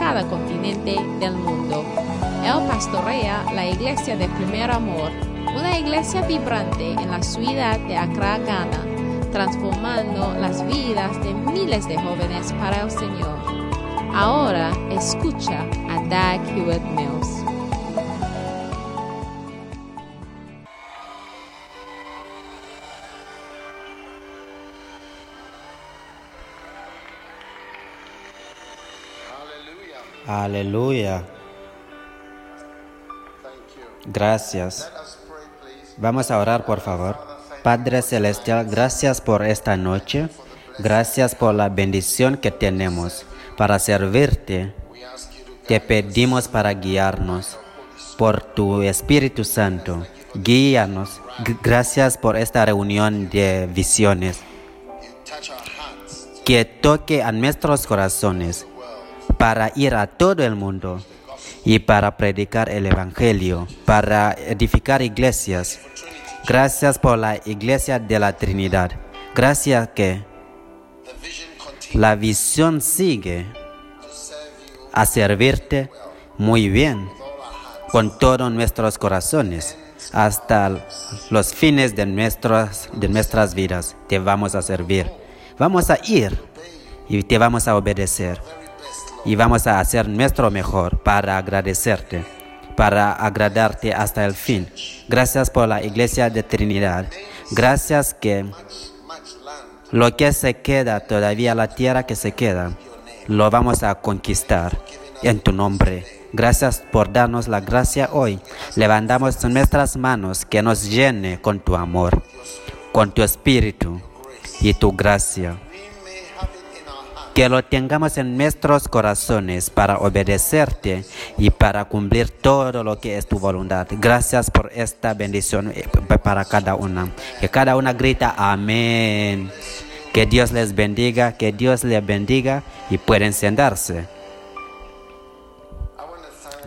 cada continente del mundo. Él pastorea la iglesia de Primer Amor, una iglesia vibrante en la ciudad de Accra, Ghana, transformando las vidas de miles de jóvenes para el Señor. Ahora escucha a Dag Hewitt Mills. Aleluya. Gracias. Vamos a orar, por favor. Padre Celestial, gracias por esta noche. Gracias por la bendición que tenemos para servirte. Te pedimos para guiarnos por tu Espíritu Santo. Guíanos. Gracias por esta reunión de visiones. Que toque a nuestros corazones para ir a todo el mundo y para predicar el Evangelio, para edificar iglesias. Gracias por la iglesia de la Trinidad. Gracias que la visión sigue a servirte muy bien con todos nuestros corazones hasta los fines de nuestras, de nuestras vidas. Te vamos a servir. Vamos a ir y te vamos a obedecer y vamos a hacer nuestro mejor para agradecerte, para agradarte hasta el fin. Gracias por la iglesia de Trinidad. Gracias que lo que se queda, todavía la tierra que se queda, lo vamos a conquistar en tu nombre. Gracias por darnos la gracia hoy. Levantamos nuestras manos que nos llene con tu amor, con tu espíritu y tu gracia que lo tengamos en nuestros corazones para obedecerte y para cumplir todo lo que es tu voluntad. Gracias por esta bendición eh, para cada una. Que cada una grita amén. Que Dios les bendiga, que Dios les bendiga y pueden sentarse.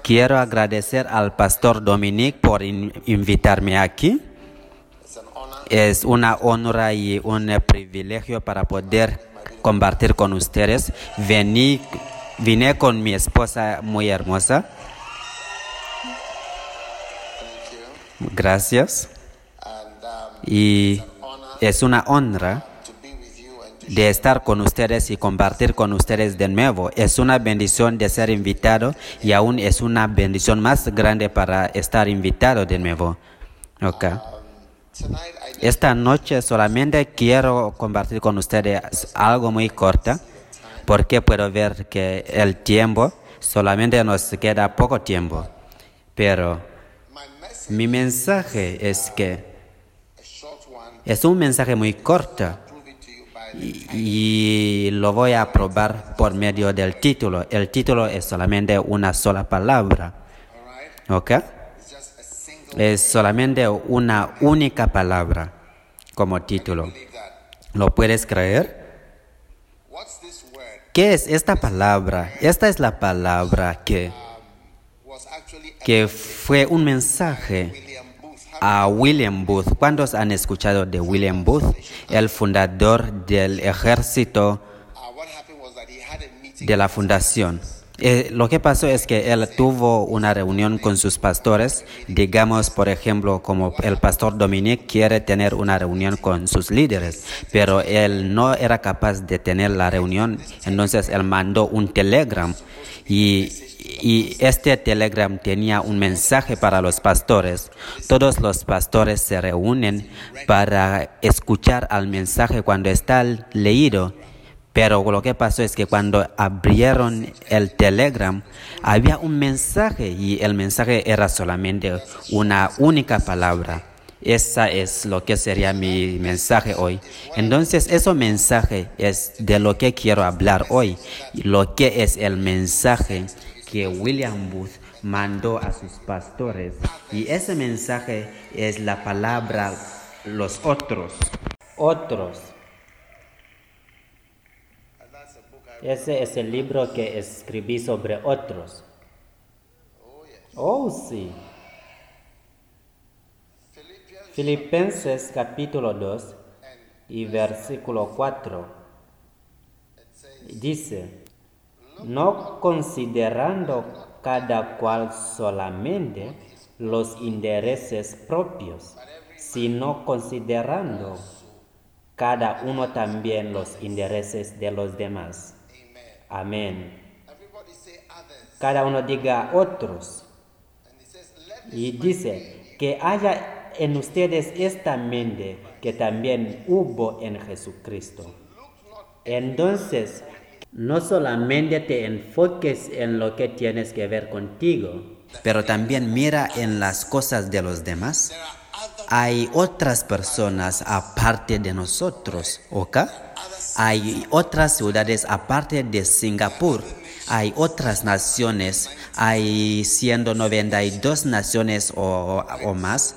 Quiero agradecer al pastor Dominique por invitarme aquí. Es una honra y un privilegio para poder compartir con ustedes. Vení, vine con mi esposa muy hermosa. Gracias. Y es una honra de estar con ustedes y compartir con ustedes de nuevo. Es una bendición de ser invitado y aún es una bendición más grande para estar invitado de nuevo. Okay. Esta noche solamente quiero compartir con ustedes algo muy corto, porque puedo ver que el tiempo solamente nos queda poco tiempo. Pero mi mensaje es que es un mensaje muy corto y, y, lo voy a probar por medio del título. El título es solamente una sola palabra. ¿Ok? Es solamente una única palabra como título. ¿Lo puedes creer? ¿Qué es esta palabra? Esta es la palabra que, que fue un mensaje a William Booth. ¿Cuántos han escuchado de William Booth, el fundador del ejército de la fundación? Eh, lo que pasó es que él tuvo una reunión con sus pastores, digamos, por ejemplo, como el pastor Dominique quiere tener una reunión con sus líderes, pero él no era capaz de tener la reunión, entonces él mandó un telegram. Y, y este telegram tenía un mensaje para los pastores. Todos los pastores se reúnen para escuchar al mensaje cuando está leído pero lo que pasó es que cuando abrieron el Telegram, había un mensaje y el mensaje era solamente una única palabra. Esa es lo que sería mi mensaje hoy. Entonces, ese mensaje es de lo que quiero hablar hoy. Lo que es el mensaje que William Booth mandó a sus pastores. Y ese mensaje es la palabra los otros. Otros. Ese es el libro que escribí sobre otros. Oh, sí. Filipenses capítulo 2 y versículo 4 dice, no considerando cada cual solamente los intereses propios, sino considerando cada uno también los intereses de los demás. Amén. Cada uno diga otros. Y dice que haya en ustedes esta mente que también hubo en Jesucristo. Entonces, no solamente te enfoques en lo que tienes que ver contigo, pero también mira en las cosas de los demás. Hay otras personas aparte de nosotros, ¿ok? Hay otras ciudades aparte de Singapur. Hay otras naciones, hay 192 naciones o, más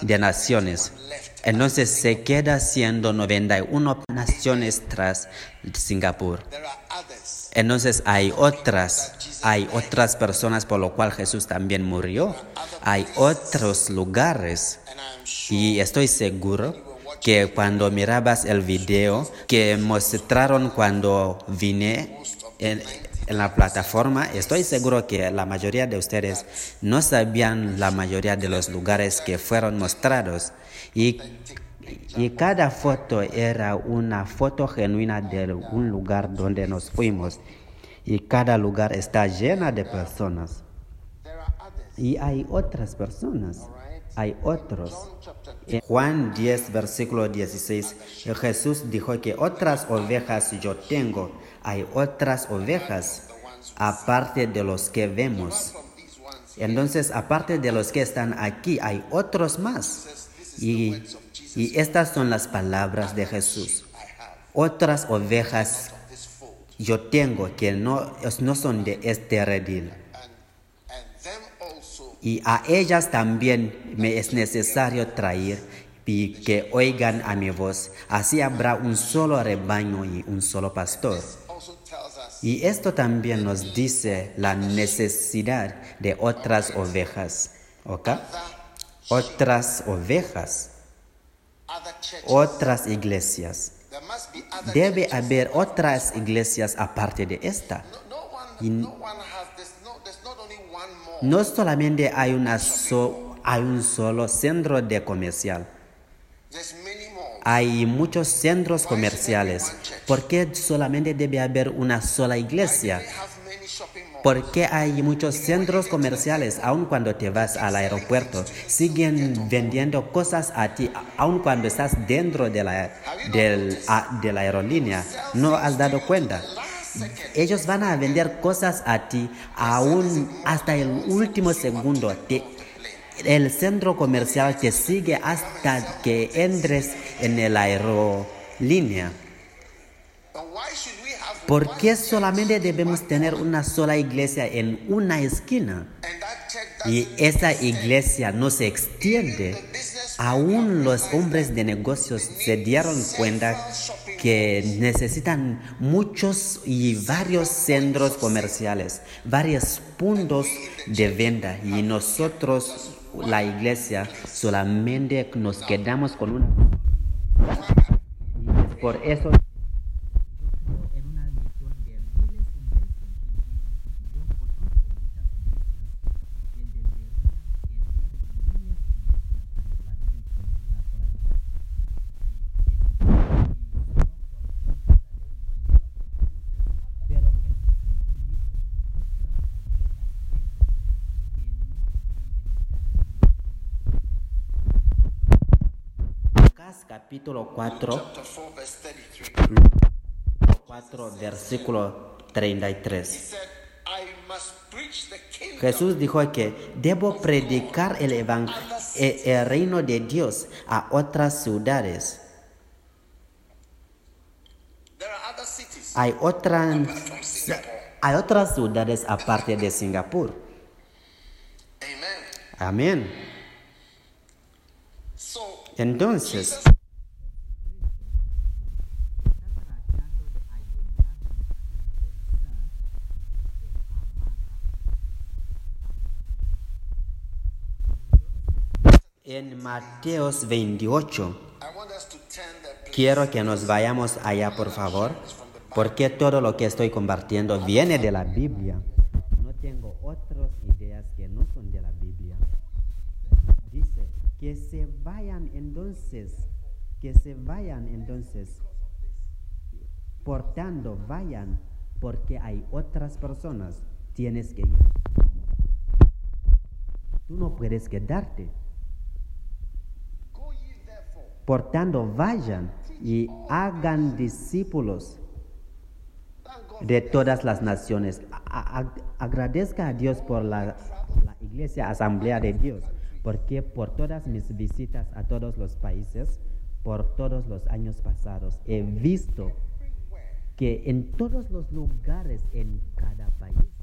de naciones. Entonces se queda siendo 91 naciones tras Singapur. Entonces hay otras, hay otras personas por lo cual Jesús también murió. Hay otros lugares. Y estoy seguro que cuando mirabas el video que mostraron cuando vine en, en la plataforma, estoy seguro que la mayoría de ustedes no sabían la mayoría de los lugares que fueron mostrados. Y, y cada foto era una foto genuina de un lugar donde nos fuimos. Y cada lugar está llena de personas. Y hay otras personas. Hay otros. Juan 10, versículo 16, Jesús dijo que otras ovejas yo tengo. Hay otras ovejas aparte de los que vemos. Entonces, aparte de los que están aquí, hay otros más. Y, y estas son las palabras de Jesús. Otras ovejas yo tengo que no, no son de este redil. Y a ellas también me es necesario traer y que oigan a mi voz. Así habrá un solo rebaño y un solo pastor. Y esto también nos dice la necesidad de otras ovejas. ¿Ok? Otras ovejas. Otras iglesias. Debe haber otras iglesias aparte de esta. No solamente hay, una hay un solo centro de comercial. Hay muchos centros comerciales. ¿Por qué solamente debe haber una sola iglesia? ¿Por qué hay muchos centros comerciales aun cuando te vas al aeropuerto? Siguen vendiendo cosas a ti aun cuando estás dentro de la, de la aerolínea. ¿No has dado cuenta? Ellos van a vender cosas a ti aún hasta el último segundo. el centro comercial te sigue hasta que entres en el aerolínea. ¿Por qué solamente debemos tener una sola iglesia en una esquina? Y esa iglesia no se extiende. Aún los hombres de negocios se dieron cuenta que necesitan muchos y varios centros comerciales, varios puntos de venta y nosotros, la iglesia, solamente nos quedamos con una. Por eso Capítulo 4, 4 versículo 33. Jesús dijo que debo predicar el, evangelio y e, el reino de Dios a otras ciudades. Hay otras, hay otras ciudades aparte de Singapur. Amén. Entonces, Mateos 28. Quiero que nos vayamos allá, por favor, porque todo lo que estoy compartiendo viene de la Biblia. No tengo otras ideas que no son de la Biblia. Dice, que se vayan entonces, que se vayan entonces. Por tanto, vayan, porque hay otras personas. Tienes que ir. Tú no puedes quedarte. Por tanto, vayan y hagan discípulos de todas las naciones. Agradezca a Dios por la, la iglesia, asamblea de Dios, porque por todas mis visitas a todos los países, por todos los años pasados, he visto que en todos los lugares, en cada país,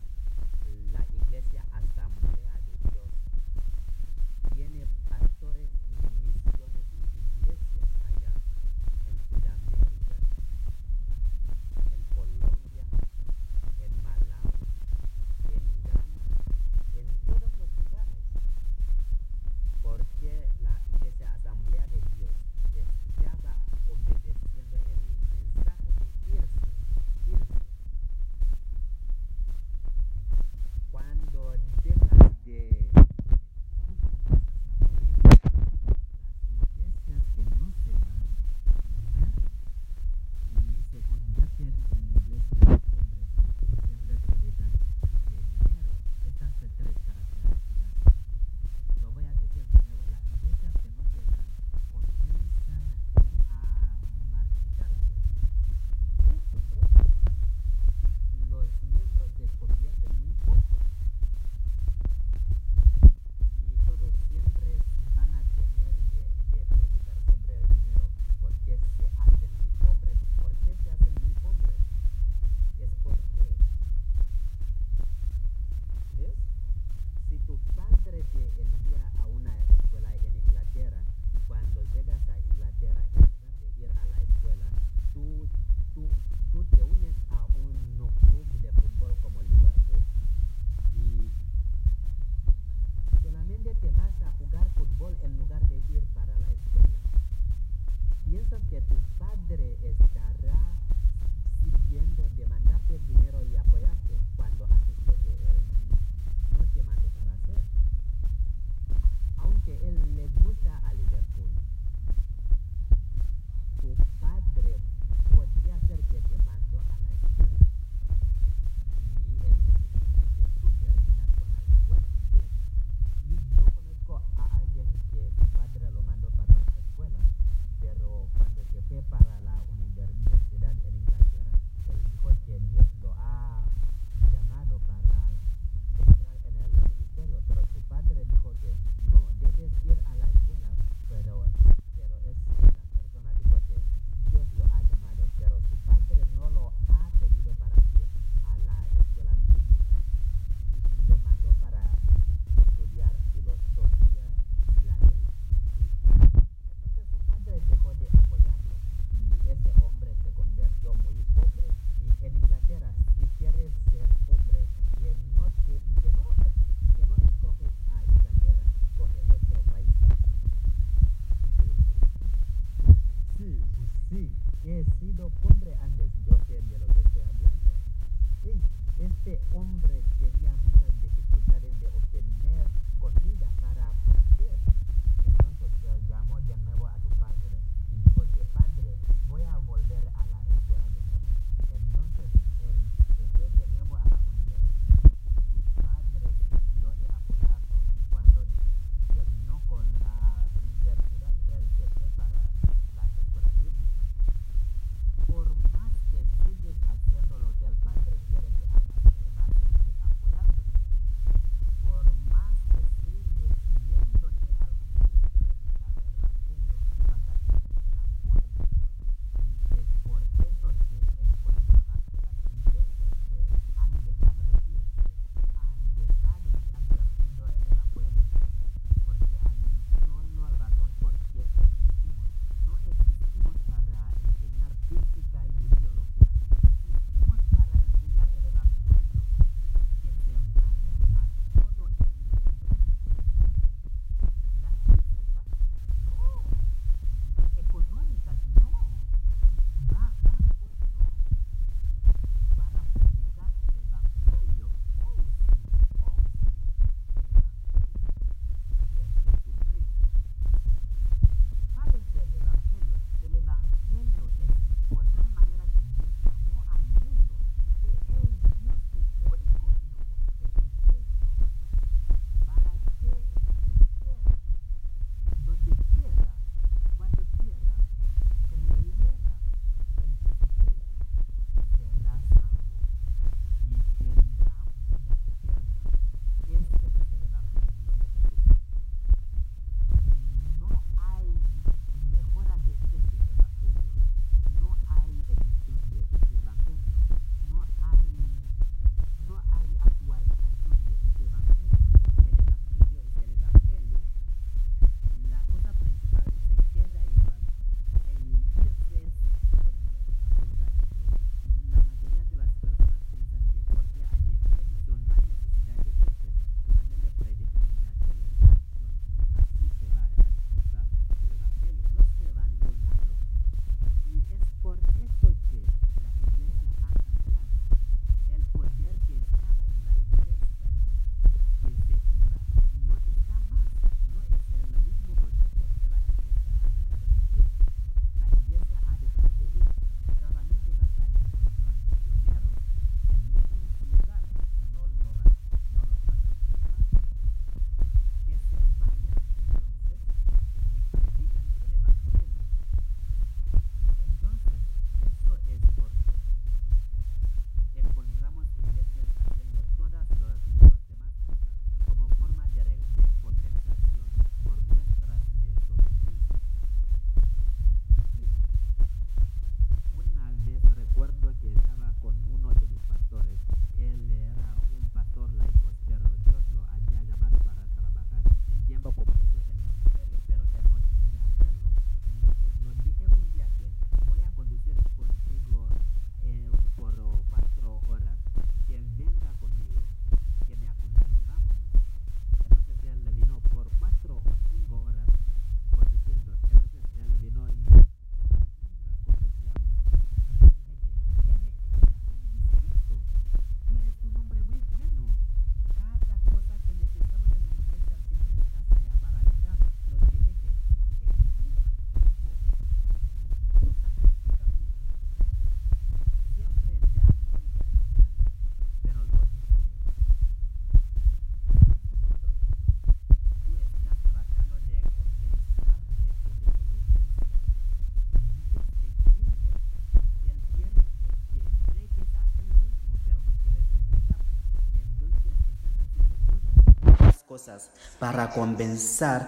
para convencer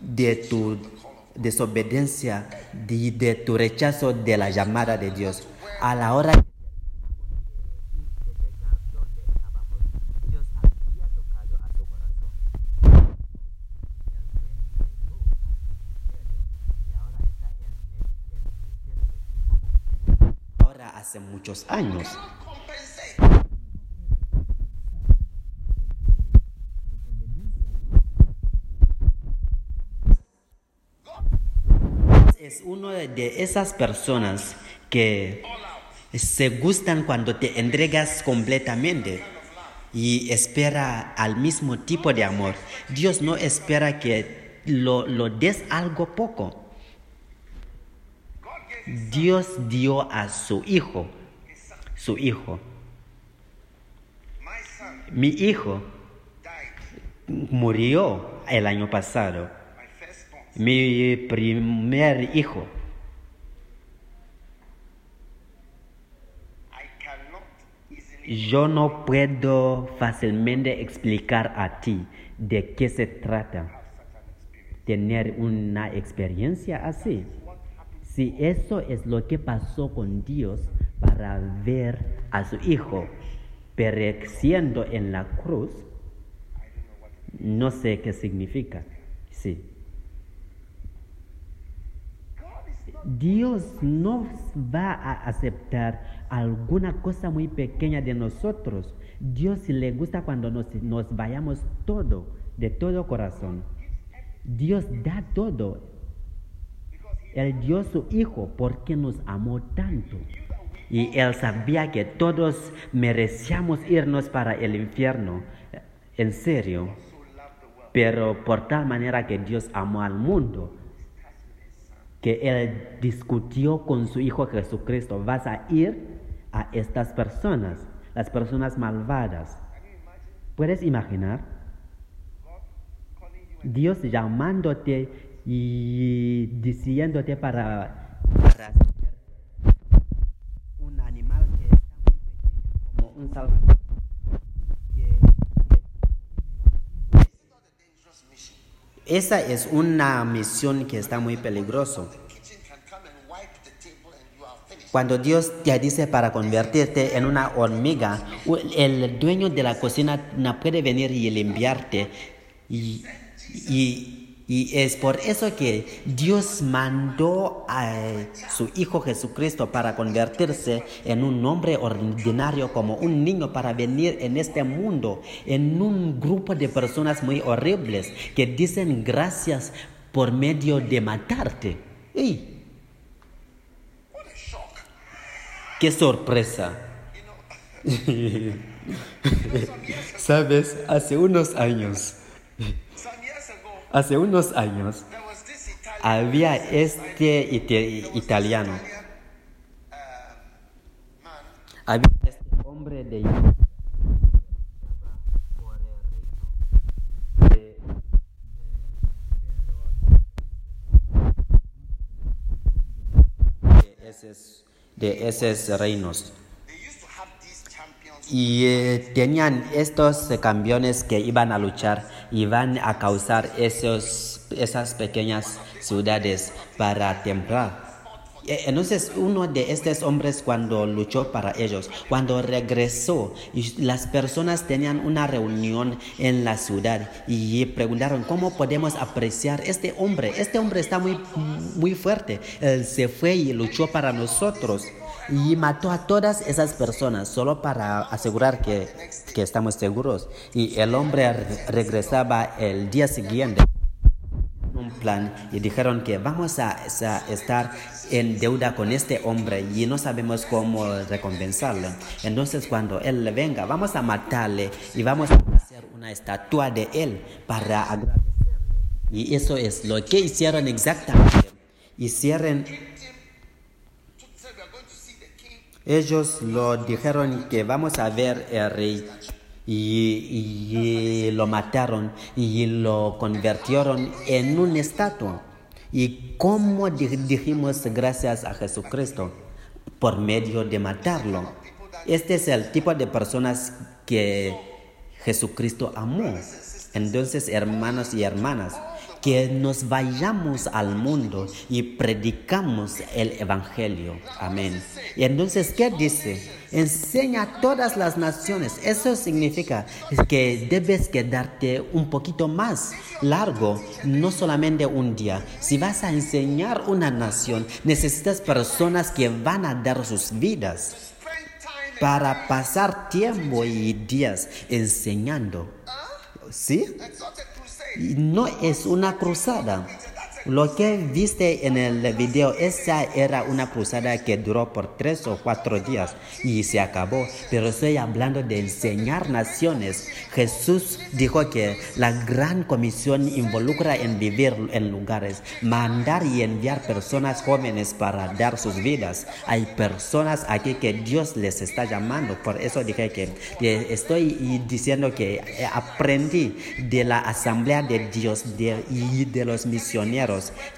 de tu desobediencia, de, de tu rechazo de la llamada de Dios. A la hora. Ahora hace muchos años. Es uno de esas personas que se gustan cuando te entregas completamente y espera al mismo tipo de amor. Dios no espera que lo, lo des algo poco. Dios dio a su hijo, su hijo, mi hijo murió el año pasado. Mi primer hijo. Yo no puedo fácilmente explicar a ti de qué se trata tener una experiencia así. Si eso es lo que pasó con Dios para ver a su hijo pereciendo en la cruz, no sé qué significa. Sí. Dios no va a aceptar alguna cosa muy pequeña de nosotros. Dios le gusta cuando nos, vayamos todo, de todo corazón. Dios da todo. Él dio su Hijo porque nos amó tanto. Y Él sabía que todos merecíamos irnos para el infierno. En serio. Pero por tal manera que Dios amó al mundo, que Él discutió con su Hijo Jesucristo, vas a ir a estas personas, las personas malvadas. ¿Puedes imaginar? Dios llamándote y diciéndote para, un animal que está muy pequeño como un salvador. Esa es una misión que está muy finished. Cuando Dios te dice para convertirte en una hormiga, el dueño de la cocina no puede venir y limpiarte. Y, y- y es por eso que Dios mandó a su Hijo Jesucristo para convertirse en un hombre ordinario como un niño para venir en este mundo, en un grupo de personas muy horribles que dicen gracias por medio de matarte. ¡Qué sorpresa! Sabes, hace unos años, hace unos años, había este italiano, había este hombre de de esos reinos. Y eh, tenían estos campeones que iban a luchar y van a causar esos, esas pequeñas ciudades para templar. Eh, Entonces uno de estos hombres cuando luchó para ellos, cuando regresó, las personas tenían una reunión en la ciudad y preguntaron cómo podemos apreciar este hombre. Este hombre está muy, muy fuerte. Él se fue y luchó para nosotros y mató a todas esas personas solo para asegurar que, que estamos seguros. Y el hombre re- regresaba el día siguiente un plan y dijeron que vamos a, estar en deuda con este hombre y no sabemos cómo recompensarle. Entonces cuando él venga, vamos a matarle y vamos a hacer una estatua de él para agradecerle. Y eso es lo que hicieron exactamente. Hicieron, ellos lo dijeron que vamos a ver el rey y, lo mataron y lo convirtieron en una estatua. ¿Y cómo di- dijimos gracias a Jesucristo? Por medio de matarlo. Este es el tipo de personas que Jesucristo amó. Entonces, hermanos y hermanas, que nos vayamos al mundo y predicamos el Evangelio. Amén. Y entonces, ¿qué dice? Enseña a todas las naciones. Eso significa que debes quedarte un poquito más largo, no solamente un día. Si vas a enseñar una nación, necesitas personas que van a dar sus vidas para pasar tiempo y días enseñando. ¿Sí? No es una cruzada. Lo que viste en el video, esa era una cruzada que duró por tres o cuatro días y se acabó. Pero estoy hablando de enseñar naciones. Jesús dijo que la gran comisión involucra en vivir en lugares, mandar y enviar personas jóvenes para dar sus vidas. Hay personas aquí que Dios les está llamando. Por eso dije que estoy diciendo que aprendí de la asamblea de Dios y de los misioneros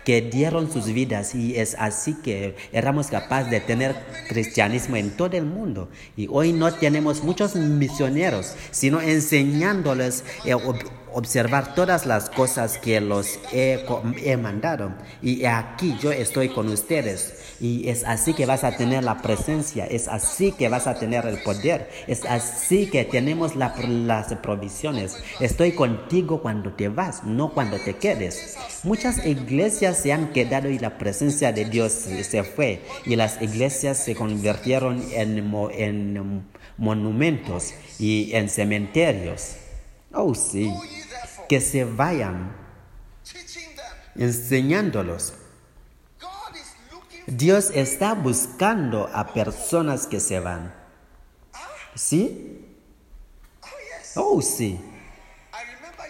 que dieron sus vidas y es así que éramos capaces de tener cristianismo en todo el mundo. Y hoy no tenemos muchos misioneros, sino enseñándoles ob- observar todas las cosas que los he, mandado. Y aquí yo estoy con ustedes. Y es así que vas a tener la presencia, es así que vas a tener el poder, es así que tenemos la- las provisiones. Estoy contigo cuando te vas, no cuando te quedes. Muchas iglesias se han quedado y la presencia de Dios se fue. Y las iglesias se convirtieron en, en monumentos y en cementerios. Oh, sí. Que se vayan enseñándolos. Dios está buscando a personas que se van. ¿Sí? Oh, sí.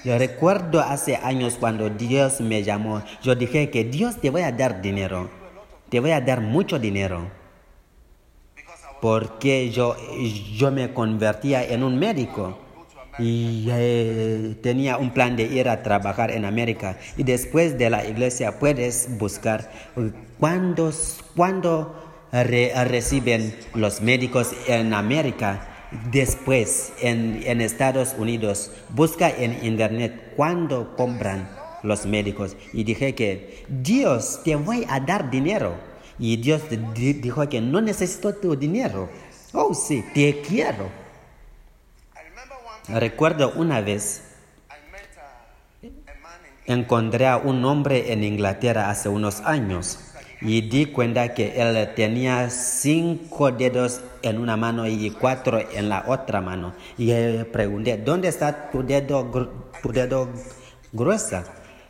Yo recuerdo hace años cuando Dios me llamó, yo dije que Dios te voy a dar dinero. Te voy a dar mucho dinero. Porque yo, yo me convertía en un médico. Y eh, tenía un plan de ir a trabajar en América. Y después de la iglesia puedes buscar eh, cuándo, re- reciben los médicos en América. Después en, Estados Unidos, busca en internet cuándo compran los médicos. Y dije que Dios te voy a dar dinero. Y Dios di- dijo que no necesito tu dinero. Oh, sí, te quiero. Recuerdo una vez encontré a un hombre en Inglaterra hace unos años y di cuenta que él tenía cinco dedos en una mano y cuatro en la otra mano. Y pregunté, ¿dónde está tu dedo, tu dedo gruesa?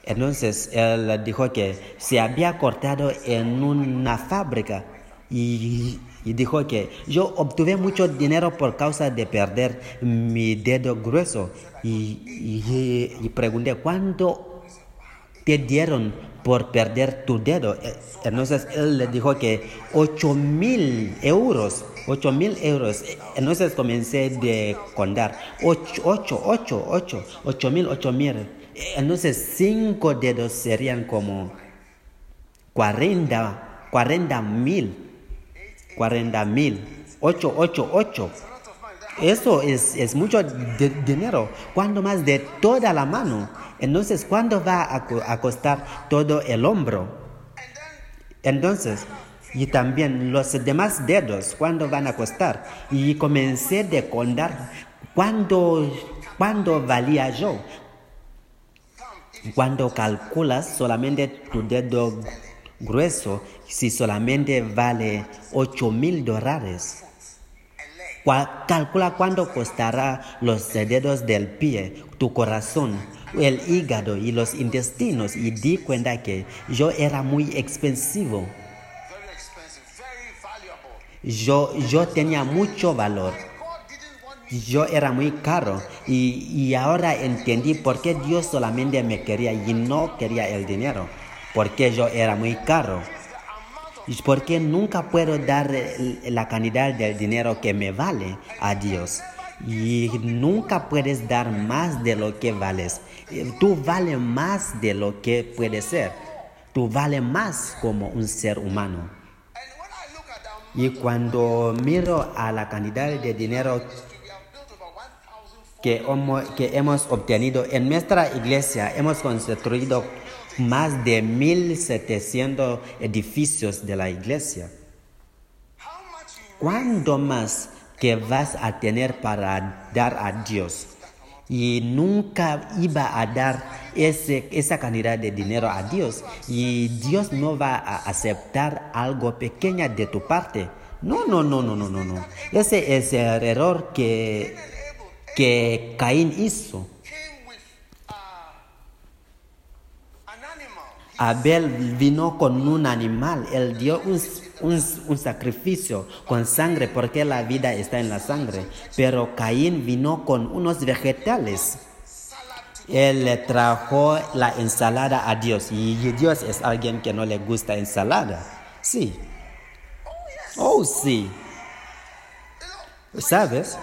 Entonces él dijo que se había cortado en una fábrica y, y dijo que yo obtuve mucho dinero por causa de perder mi dedo grueso. Y, y, y pregunté, ¿cuánto te dieron por perder tu dedo? Eh, Entonces él le dijo que 8 mil euros. 8 mil euros. Eh, Entonces comencé de contar. 8, 8, 8, 8, 8 mil, 8 mil. Eh, Entonces cinco dedos serían como 40, 40 mil. 40 mil. 8, 8, 8. Eso es, es mucho dinero. ¿Cuándo más de toda la mano? Entonces, ¿cuándo va a, a costar todo el hombro? Entonces, y también los demás dedos, ¿cuándo van a costar? Y comencé de contar cuánto, cuánto valía yo. Cuando calculas solamente tu dedo grueso, si solamente vale 8 mil dólares. Calcula cuánto costará los dedos del pie, tu corazón, el hígado y los intestinos y di cuenta que yo era muy expensivo. Yo, yo tenía mucho valor. Yo era muy caro y, y ahora entendí por qué Dios solamente me quería y no quería el dinero. Porque yo era muy caro. Y porque nunca puedo dar la cantidad del dinero que me vale a Dios. Y nunca puedes dar más de lo que vales. Tú vales más de lo que puedes ser. Tú vales más como un ser humano. Y cuando miro a la cantidad de dinero que hemos obtenido. En nuestra iglesia hemos construido más de 1.700 edificios de la iglesia. ¿Cuándo más que vas a tener para dar a Dios? Y nunca iba a dar esa cantidad de dinero a Dios. Y Dios no va a aceptar algo pequeña de tu parte. No, no, no, no, no, no, no. Ese es el error que, que Caín hizo. Abel vino con un animal, él dio un, un- un sacrificio con sangre porque la vida está en la sangre. Pero Caín vino con unos vegetales. Él le trajo la ensalada a Dios y Dios es alguien que no le gusta ensalada. Sí. Oh, sí. ¿Sabes?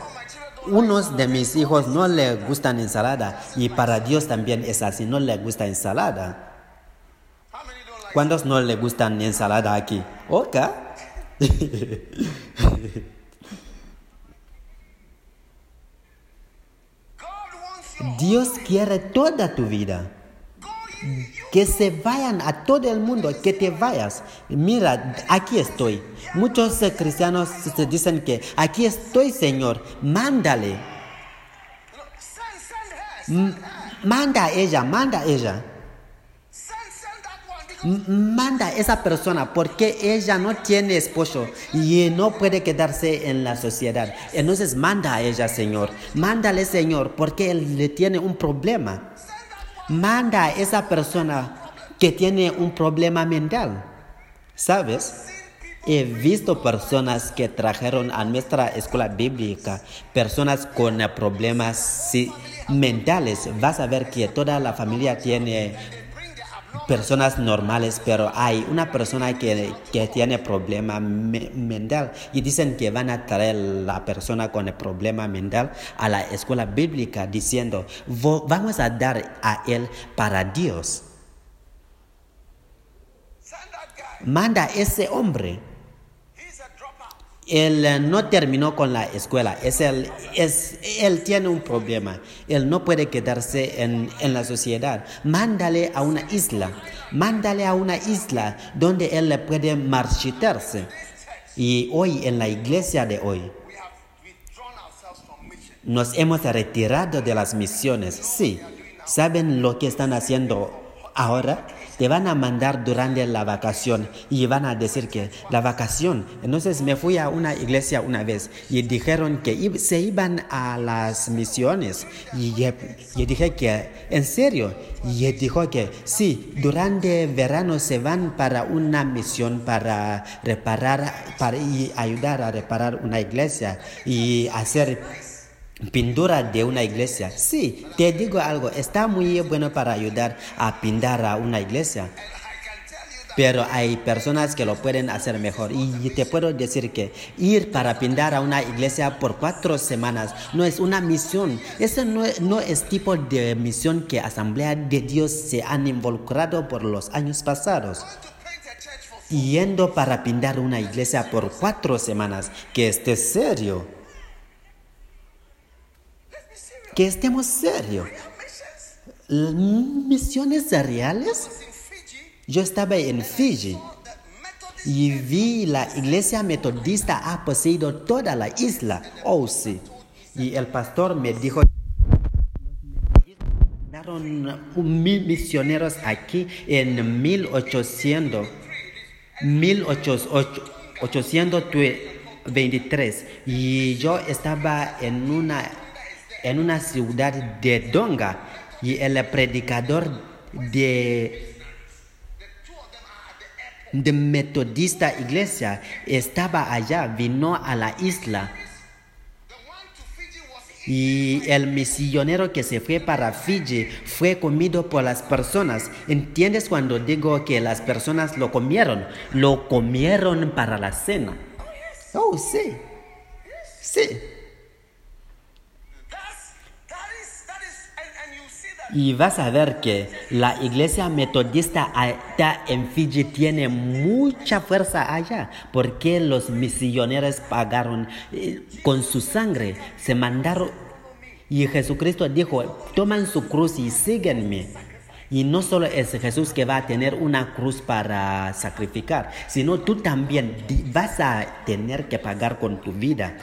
Unos de mis hijos no le gustan ensalada y para Dios también es así, no le gusta ensalada. ¿Cuántos no le gustan ensalada aquí? Your Dios quiere toda tu vida. Que se vayan a todo el mundo, que te vayas. Mira, aquí estoy. Muchos cristianos dicen que aquí estoy, Señor. Mándale. Manda ella, manda ella. Manda a esa persona porque ella no tiene esposo y no puede quedarse en la sociedad. Entonces manda a ella, Señor. Mándale, Señor, porque él le tiene un problema. Manda a esa persona que tiene un problema mental. ¿Sabes? He visto personas que trajeron a nuestra escuela bíblica, personas con problemas mentales. Vas a ver que toda la familia tiene personas normales, pero hay una persona que, que tiene problema me- mental y dicen que van a traer la persona con el problema mental a la escuela bíblica diciendo, "Vo- vamos a dar a él para Dios. Manda ese hombre. Él eh, no terminó con la escuela, es el, es, él tiene un problema, él no puede quedarse en, en la sociedad. Mándale a una isla, mándale a una isla donde él puede marchitarse. Y hoy en la iglesia de hoy nos hemos retirado de las misiones. Sí, ¿saben lo que están haciendo ahora? Te van a mandar durante la vacación y van a decir que la vacación. Entonces me fui a una iglesia una vez y dijeron que se iban a las misiones. Y yo, dije que, ¿en serio? Y dijo que sí, durante verano se van para una misión para reparar, para y ayudar a reparar una iglesia y hacer pintura de una iglesia. Sí, te digo algo, está muy bueno para ayudar a pintar a una iglesia. Pero hay personas que lo pueden hacer mejor. Y te puedo decir que ir para pintar a una iglesia por cuatro semanas no es una misión. Eso no, es- tipo de misión que Asamblea de Dios se han involucrado por los años pasados. Yendo para pintar una iglesia por cuatro semanas. Que esté serio. Que estemos serios. ¿Misiones reales? Yo estaba en Fiji y vi la iglesia metodista ha poseído toda la isla. Oh, sí. Y el pastor me dijo, misioneros aquí en 1800, 1823 y yo estaba en una, en una ciudad de Donga y el predicador de de metodista iglesia estaba allá, vino a la isla y el misionero que se fue para Fiji fue comido por las personas. ¿Entiendes cuando digo que las personas lo comieron? Lo comieron para la cena. Oh, sí. Sí. Y vas a ver que la iglesia metodista allá en Fiji tiene mucha fuerza allá, porque los misioneros pagaron eh, con su sangre, se mandaron Y Jesucristo dijo, toman su cruz y síguenme. Y no solo es Jesús que va a tener una cruz para sacrificar, sino tú también vas a tener que pagar con tu vida.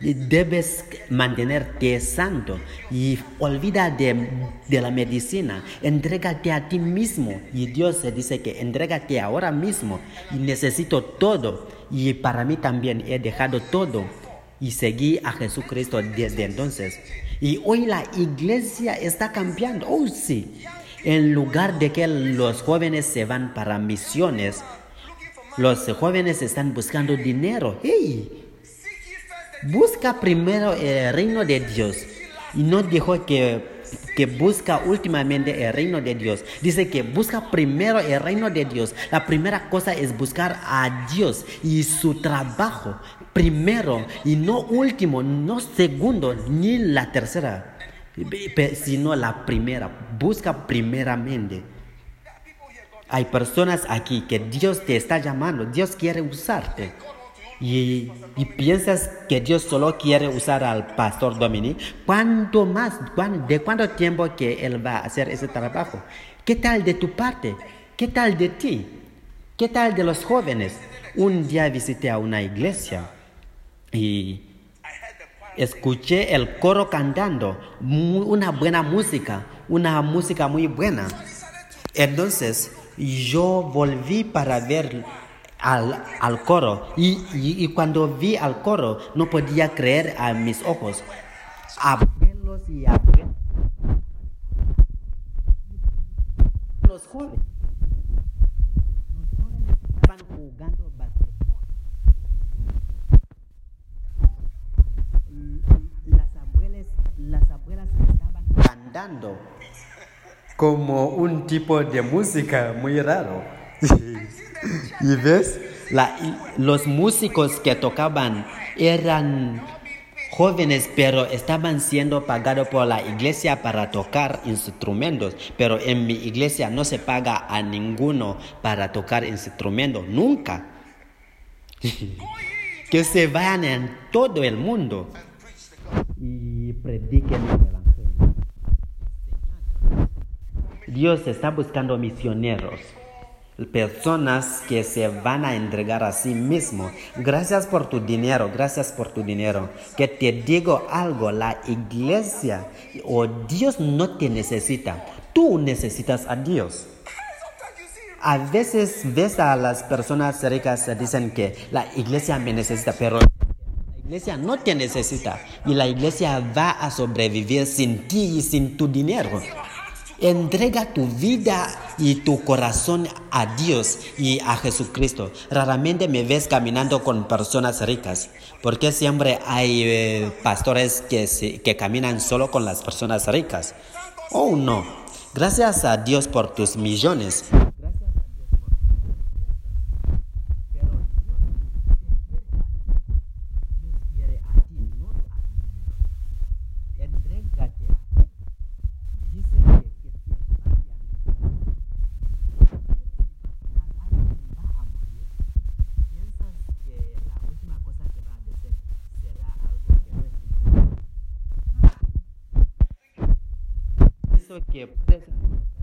Debes mantenerte santo y olvida de, de la medicina. Entrégate a ti mismo. Y Dios dice que entrégate ahora mismo. Y necesito todo. Y para mí también he dejado todo y seguí a Jesucristo desde entonces. Y hoy la iglesia está cambiando. Oh, sí. En lugar de que los jóvenes se van para misiones, los jóvenes están buscando dinero. ¡Hey! Busca primero el reino de Dios. Y no dijo que, que busca últimamente el reino de Dios. Dice que busca primero el reino de Dios. La primera cosa es buscar a Dios y su trabajo. Primero y no último, no segundo, ni la tercera, sino la primera. Busca primeramente. Hay personas aquí que Dios te está llamando, Dios quiere usarte. Y, piensas que Dios solo quiere usar al pastor Dominic. ¿Cuánto más? ¿Cuán- ¿De cuánto tiempo que Él va a hacer ese trabajo? ¿Qué tal de tu parte? ¿Qué tal de ti? ¿Qué tal de los jóvenes? Un día visité a una iglesia y escuché el coro cantando, una buena música, una música muy buena. Entonces yo volví para ver al, al coro y, y- y cuando vi al coro no podía creer a mis ojos. Abuelos y abuelas. Los jóvenes. Los jóvenes estaban jugando basquetbol. Las abuelas, las abuelas estaban cantando como un tipo de música muy raro. y ves, los músicos que tocaban eran jóvenes, pero estaban siendo pagados por la iglesia para tocar instrumentos. Pero en mi iglesia no se paga a ninguno para tocar instrumentos, nunca. que se vayan en todo el mundo y prediquen el evangelio. Dios está buscando misioneros, personas que se van a entregar a sí mismo. Gracias por tu dinero, gracias por tu dinero. Que te digo algo, la iglesia o Dios no te necesita, tú necesitas a Dios. A veces ves a las personas ricas dicen que la iglesia me necesita, pero la iglesia no te necesita y la iglesia va a sobrevivir sin ti y sin tu dinero. Entrega tu vida y tu corazón a Dios y a Jesucristo. Raramente me ves caminando con personas ricas, porque siempre hay eh, pastores que, que caminan solo con las personas ricas. Oh no, gracias a Dios por tus millones. quiere a ti, no a tu dinero. Entrégate a Él. Dice que, que te vaya. ¿Alguien va a morir? ¿Piensas que la última cosa que va a decir será algo que no es importante? Eso que puedes esta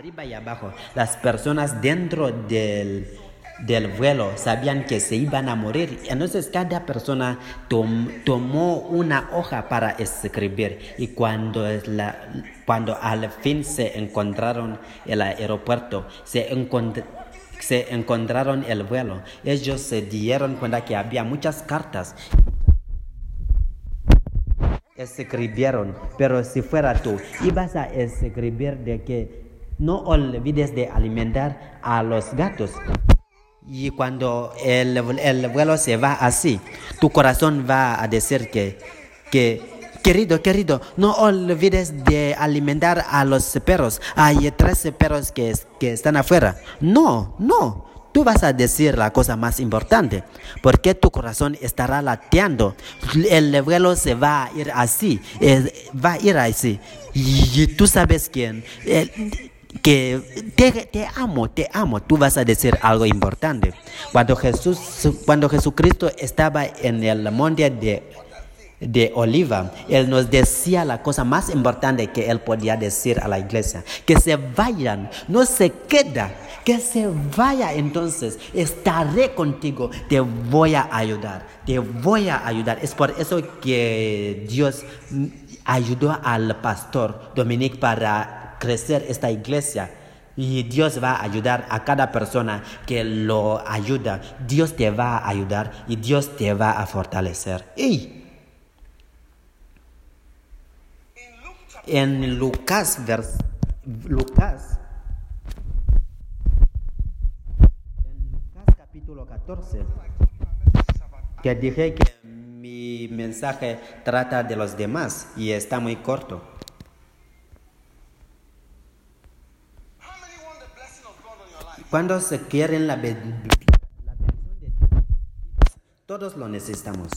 arriba y abajo. Las personas dentro del, del vuelo sabían que se iban a morir. Entonces cada persona tom- tomó una hoja para escribir y cuando, cuando al fin se encontraron el aeropuerto, se encont- se encontraron el vuelo. Ellos se dieron cuenta que había muchas cartas escribieron, pero si fuera tú, ibas a escribir de que no olvides de alimentar a los gatos. Y cuando el, el vuelo se va así, tu corazón va a decir que, que, querido, querido, no olvides de alimentar a los perros. Hay tres perros que, que están afuera. No, no. Tú vas a decir la cosa más importante, porque tu corazón estará lateando. El vuelo se va a ir así, va a ir así. Y tú sabes quién. Que te, te amo, te amo, tú vas a decir algo importante. Cuando Jesús, cuando Jesucristo estaba en el monte de, de Oliva, Él nos decía la cosa más importante que Él podía decir a la iglesia, que se vayan, no se queda, que se vaya entonces, estaré contigo, te voy a ayudar, te voy a ayudar. Es por eso que Dios ayudó al pastor Dominic para crecer esta iglesia. Y Dios va a ayudar a cada persona que lo ayuda. Dios te va a ayudar y Dios te va a fortalecer. Y In Luke chapter en Lucas, vers- en Lucas capítulo 14, que dije que mi mensaje trata de los demás y está muy corto. Cuando se quieren la, ben- la bendición de Dios, todos lo necesitamos.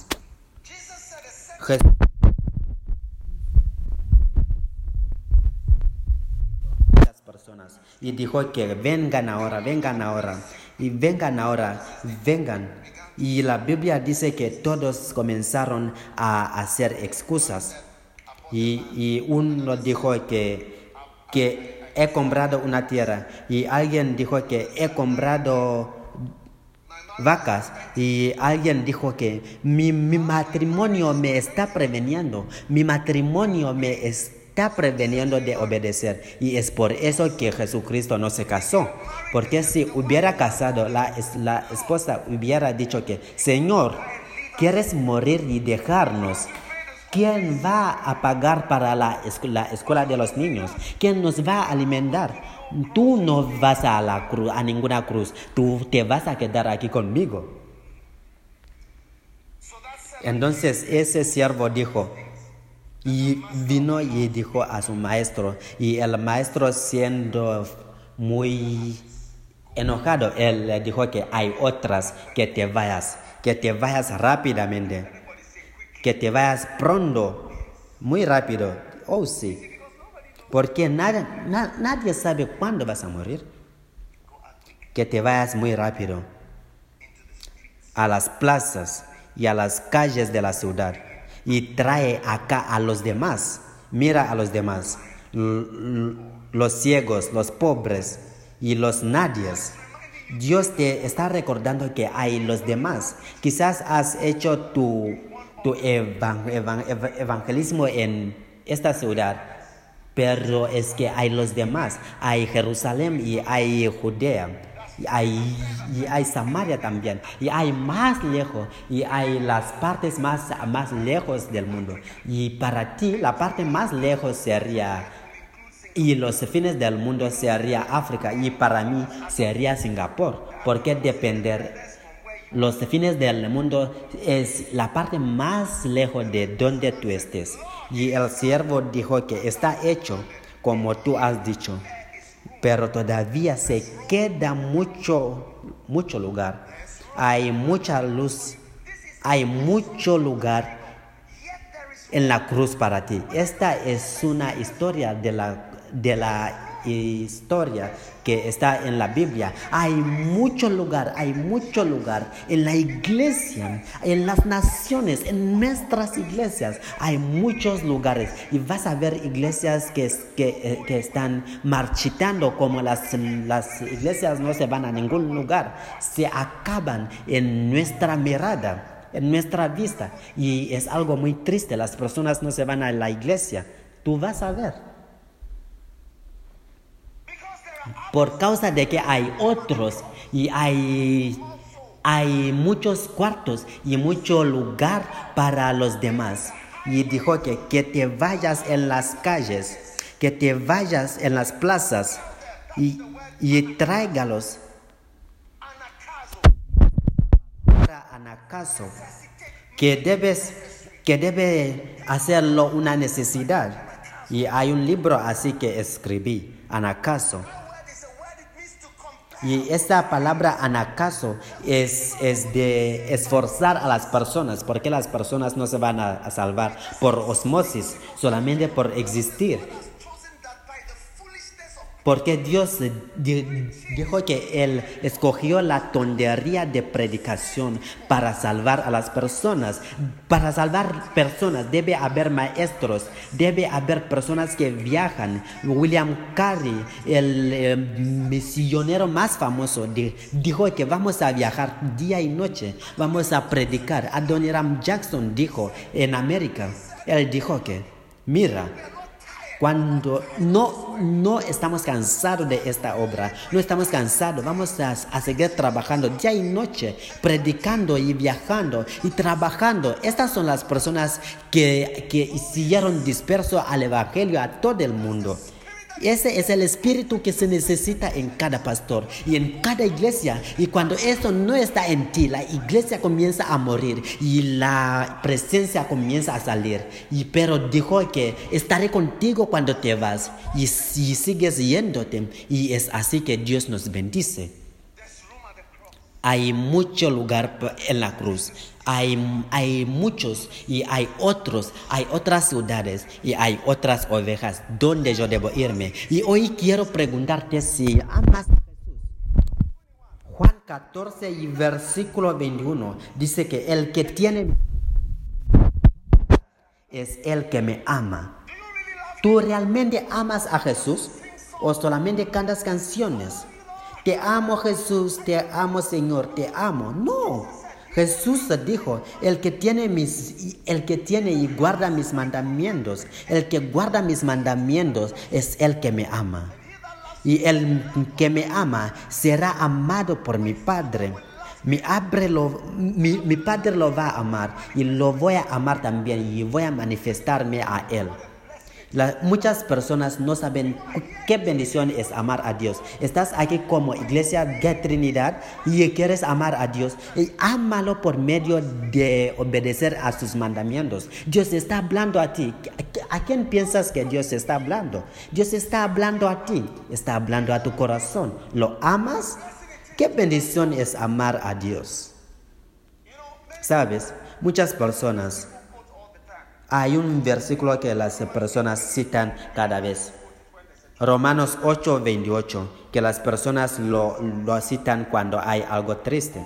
Jesús las personas y dijo que vengan ahora, vengan ahora y vengan ahora, vengan. Y la Biblia dice que todos comenzaron a hacer excusas y, y uno dijo que, que he comprado una tierra. Y alguien dijo que he comprado vacas. Y alguien dijo que mi, mi matrimonio me está preveniendo, mi matrimonio me está preveniendo de obedecer. Y es por eso que Jesucristo no se casó, porque si hubiera casado la, la esposa hubiera dicho que Señor, ¿quieres morir y dejarnos? ¿Quién va a pagar para la, escu- la escuela de los niños? ¿Quién nos va a alimentar? Tú no vas a, la cruz, a ninguna cruz. Tú te vas a quedar aquí conmigo. Entonces ese siervo dijo, y vino y dijo a su maestro, y el maestro siendo muy enojado, él le dijo que hay otras que te vayas, que te vayas rápidamente, que te vayas pronto, muy rápido. Oh sí, porque nadie, na- nadie sabe cuándo vas a morir. Que te vayas muy rápido a las plazas y a las calles de la ciudad y trae acá a los demás. Mira a los demás, los ciegos, los pobres y los nadies. Dios te está recordando que hay los demás. Quizás has hecho tu, tu evan- evan- ev- evangelismo en esta ciudad, pero es que hay los demás. Hay Jerusalén y hay Judea. Y hay, y hay Samaria también. Y hay más lejos. Y hay las partes más, más lejos del mundo. Y para ti la parte más lejos sería y los fines del mundo sería África y para mí sería Singapur, porque depender los fines del mundo es la parte más lejos de donde tú estés. Y el siervo dijo que está hecho como tú has dicho, pero todavía se queda mucho, mucho lugar. Hay mucha luz, hay mucho lugar en la cruz para ti. Esta es una historia de la, de la historia que está en la Biblia. Hay mucho lugar, hay mucho lugar en la iglesia, en las naciones, en nuestras iglesias. Hay muchos lugares y vas a ver iglesias que, que, eh, que están marchitando como las, las iglesias no se van a ningún lugar, se acaban en nuestra mirada en nuestra vista. Y es algo muy triste, las personas no se van a la iglesia. Tú vas a ver. Por causa de que hay otros y hay, hay muchos cuartos y mucho lugar para los demás. Y dijo que, que te vayas en las calles, que te vayas en las plazas y, y tráigalos anacaso, que debes que debe hacerlo una necesidad. Y hay un libro así que escribí, anacaso. Y esta palabra anacaso es, es de esforzar a las personas, porque las personas no se van a, a salvar por osmosis, solamente por existir. Porque Dios di- dijo que Él escogió la tontería de predicación para salvar a las personas. Para salvar personas debe haber maestros, debe haber personas que viajan. William Carey, el eh, misionero más famoso, di- dijo que vamos a viajar día y noche, vamos a predicar. Adoniram Jackson dijo en América, él dijo que, mira, cuando no, no estamos cansados de esta obra, no estamos cansados, vamos a, seguir trabajando día y noche, predicando y viajando y trabajando. Estas son las personas que, que siguieron disperso al Evangelio a todo el mundo. Ese es el espíritu que se necesita en cada pastor y en cada iglesia. Y cuando eso no está en ti, la iglesia comienza a morir y la presencia comienza a salir. Y pero dijo que estaré contigo cuando te vas y si sigues yéndote. Y es así que Dios nos bendice. Hay mucho lugar en la cruz. Hay, hay muchos y hay otros, hay otras ciudades y hay otras ovejas donde yo debo irme. Y hoy quiero preguntarte si amas a Jesús. Juan 14 y versículo 21 dice que el que tiene es el que me ama. ¿Tú realmente amas a Jesús o solamente cantas canciones? Te amo Jesús, te amo Señor, te amo. No. Jesús dijo, el que tiene mis el que tiene y guarda mis mandamientos, el que guarda mis mandamientos es el que me ama. Y el que me ama será amado por mi Padre. Mi, padre lo, mi, mi Padre lo va a amar y lo voy a amar también y voy a manifestarme a Él. Muchas personas no saben qué bendición es amar a Dios. Estás aquí como iglesia de Trinidad y quieres amar a Dios. Y ámalo por medio de obedecer a sus mandamientos. Dios está hablando a ti. ¿A quién piensas que Dios está hablando? Dios está hablando a ti. Está hablando a tu corazón. ¿Lo amas? ¿Qué bendición es amar a Dios? Sabes, muchas personas hay un versículo que las personas citan cada vez. Romanos 8, 28, que las personas lo, lo citan cuando hay algo triste.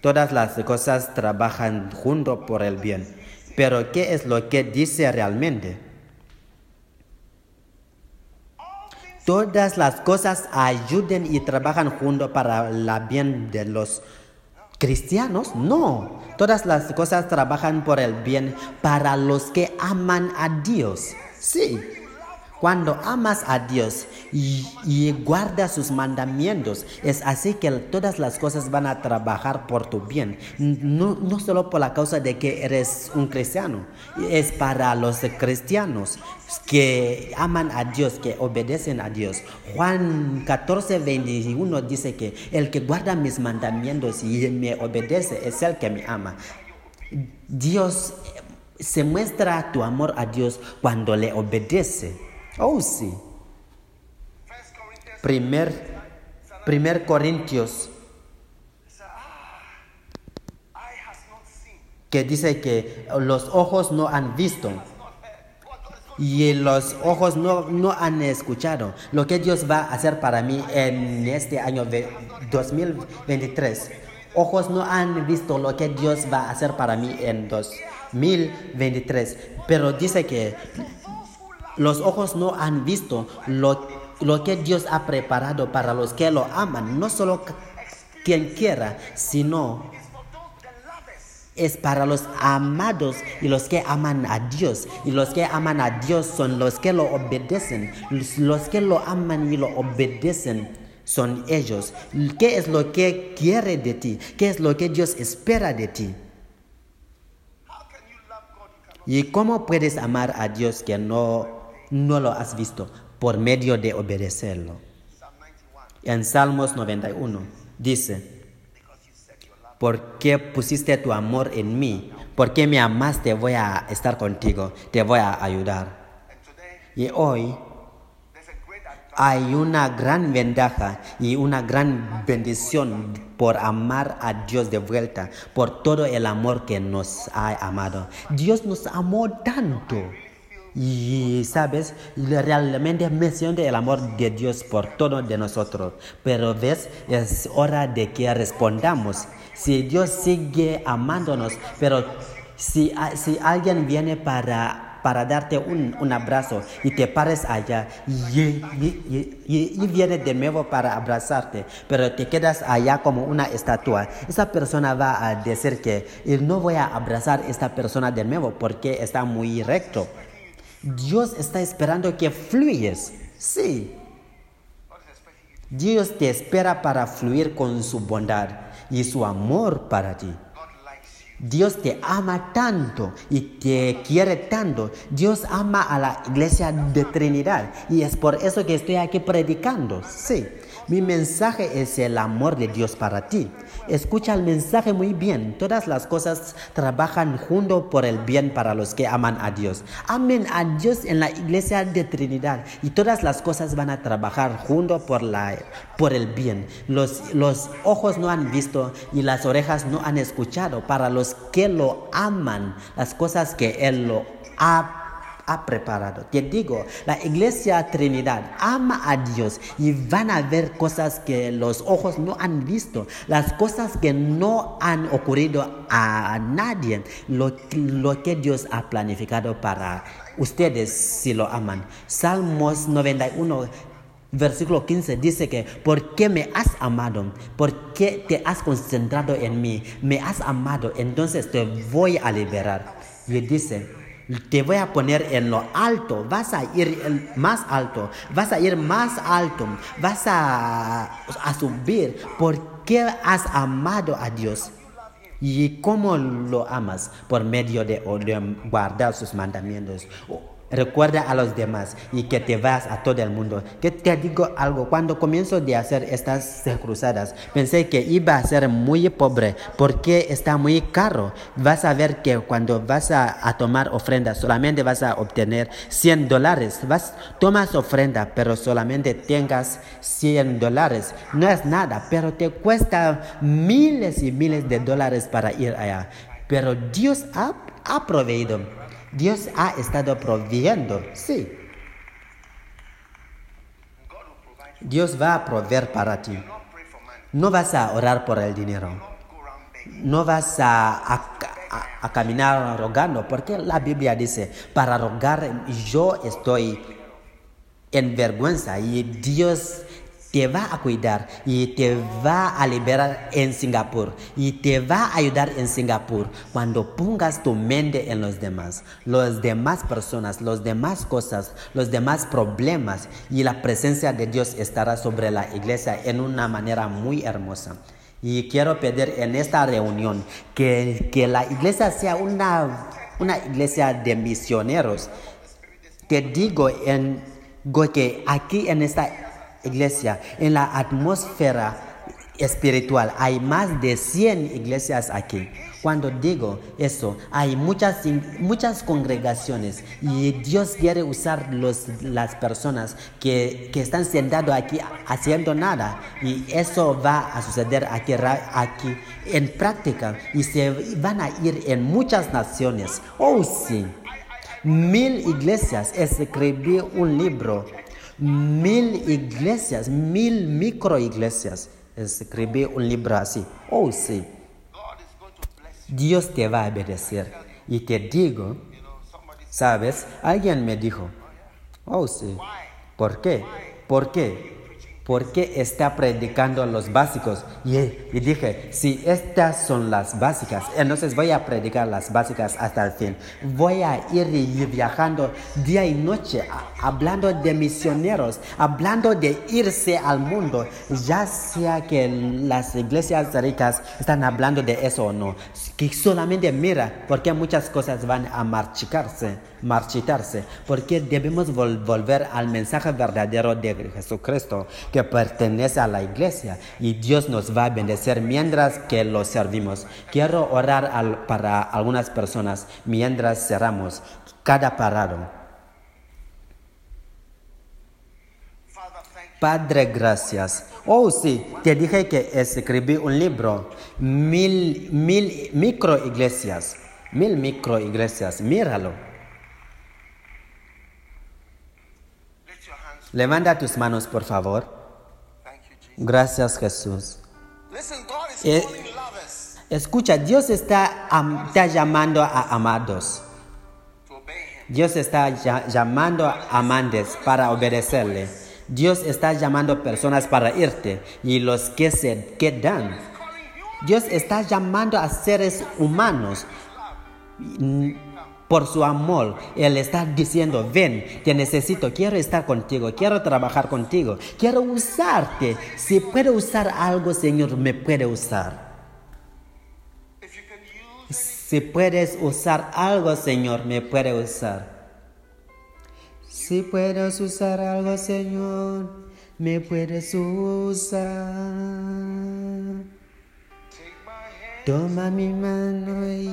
Todas las cosas trabajan junto por el bien. Pero ¿qué es lo que dice realmente? Todas las cosas ayuden y trabajan junto para el bien de los cristianos. No, todas las cosas trabajan por el bien para los que aman a Dios. Sí, cuando amas a Dios y, y guardas sus mandamientos, es así que todas las cosas van a trabajar por tu bien. No, no solo por la causa de que eres un cristiano, es para los cristianos que aman a Dios, que obedecen a Dios. Juan 14, 21 dice que el que guarda mis mandamientos y me obedece es el que me ama. Dios eh, se muestra tu amor a Dios cuando le obedece. Oh, sí. First Corinthians Primer, primer Corintios, que dice que los ojos no han visto y los ojos no, no han escuchado lo que Dios va a hacer para mí en este año ve- 2023. Ojos no han visto lo que Dios va a hacer para mí en 2023. Pero dice que los ojos no han visto lo, lo que Dios ha preparado para los que lo aman. No solo quien quiera, sino es para los amados y los que aman a Dios. Y los que aman a Dios son los que lo obedecen. Los, que lo aman y lo obedecen son ellos. ¿Qué es lo que quiere de ti? ¿Qué es lo que Dios espera de ti? ¿Y cómo puedes amar a Dios que no, no lo has visto? Por medio de obedecerlo. Psalm 19, En Salmos 91 dice, ¿por qué pusiste tu amor en mí? ¿Por qué me amaste? Voy a estar contigo, te voy a ayudar. Y hoy hay una gran ventaja y una gran bendición por amar a Dios de vuelta, por todo el amor que nos ha amado. Dios nos amó tanto. Y sabes, realmente me siento el amor de Dios por todo de nosotros. Pero ves, es hora de que respondamos. Si Dios sigue amándonos, pero si, si alguien viene para, para darte un, un abrazo y te pares allá y, y- y- y viene de nuevo para abrazarte, pero te quedas allá como una estatua, esa persona va a decir que "Y no voy a abrazar a esta persona de nuevo porque está muy recto. Dios está esperando que fluyes. Sí. Dios te espera para fluir con su bondad y su amor para ti. Dios te ama tanto y te quiere tanto. Dios ama a la iglesia de Trinidad y es por eso que estoy aquí predicando. Sí, mi mensaje es el amor de Dios para ti. Escucha el mensaje muy bien. Todas las cosas trabajan junto por el bien para los que aman a Dios. Amen a Dios en la iglesia de Trinidad y todas las cosas van a trabajar junto por, la, por el bien. Los, los ojos no han visto y las orejas no han escuchado para los que lo aman, las cosas que Él lo ha preparado. Te digo, la iglesia Trinidad ama a Dios y van a ver cosas que los ojos no han visto, las cosas que no han ocurrido a nadie, lo, lo que Dios ha planificado para ustedes si lo aman. Salmos 91 Versículo 15 dice que, ¿por qué me has amado? ¿Por qué te has concentrado en mí? Me has amado, entonces te voy a liberar. Y dice, te voy a poner en lo alto, vas a ir más alto, vas a ir más alto, vas a, subir. ¿Por qué has amado a Dios? ¿Y cómo lo amas? Por medio de, de guardar sus mandamientos. Recuerda a los demás y que te vas a todo el mundo. Que te digo algo, cuando comienzo de hacer estas cruzadas, pensé que iba a ser muy pobre porque está muy caro. Vas a ver que cuando vas a, tomar ofrenda solamente vas a obtener 100 dólares. Vas, tomas ofrenda, pero solamente tengas 100 dólares. No es nada, pero te cuesta miles y miles de dólares para ir allá. Pero Dios ha proveído. Dios ha estado proveyendo, sí. Dios va a proveer para ti. No vas a orar por el dinero. No vas a, a- a- a caminar rogando, porque la Biblia dice, para rogar yo estoy en vergüenza y Dios te va a cuidar y te va a liberar en Singapur y te va a ayudar en Singapur cuando pongas tu mente en los demás, las demás personas, las demás cosas, los demás problemas y la presencia de Dios estará sobre la iglesia en una manera muy hermosa. Y quiero pedir en esta reunión que, que la iglesia sea una, una iglesia de misioneros. Te digo en, que aquí en esta iglesia, en la atmósfera espiritual, hay más de 100 iglesias aquí. Cuando digo eso, hay muchas, muchas congregaciones y Dios quiere usar los, las personas que, que están sentados aquí haciendo nada. Y eso va a suceder aquí, aquí en práctica. Y se van a ir en muchas naciones. Oh sí, mil iglesias. Escribí un libro, mil iglesias, mil micro iglesias escribí un libro así. Oh sí. Dios te va a obedecer. Y te digo, ¿sabes? Alguien me dijo, oh sí, ¿por qué? ¿Por qué? ¿Por qué está predicando los básicos? Y, dije, si estas son las básicas, entonces voy a predicar las básicas hasta el fin. Voy a ir viajando día y noche, hablando de misioneros, hablando de irse al mundo, ya sea que las iglesias ricas están hablando de eso o no. Que solamente mira, porque muchas cosas van a marchitarse, marchitarse, porque debemos vol- volver al mensaje verdadero de Jesucristo, que pertenece a la iglesia y Dios nos va a bendecir mientras que lo servimos. Quiero orar para algunas personas mientras cerramos cada parado. Padre, gracias. Oh, sí, te dije que escribí un libro, mil, mil micro iglesias, mil micro iglesias, míralo. Levanta tus manos, por favor. Gracias, Jesús. Eh, Escucha, Dios está, está llamando a amados. Dios está llamando a amantes para obedecerle. Dios está llamando personas para irte y los que se quedan. Dios está llamando a seres humanos por su amor. Él está diciendo, ven, te necesito, quiero estar contigo, quiero trabajar contigo, quiero usarte. Si puedo usar algo, Señor, me puede usar. Si puedes usar algo, Señor, me puede usar. Si puedes usar algo, Señor, me puedes usar. Toma mi mano y,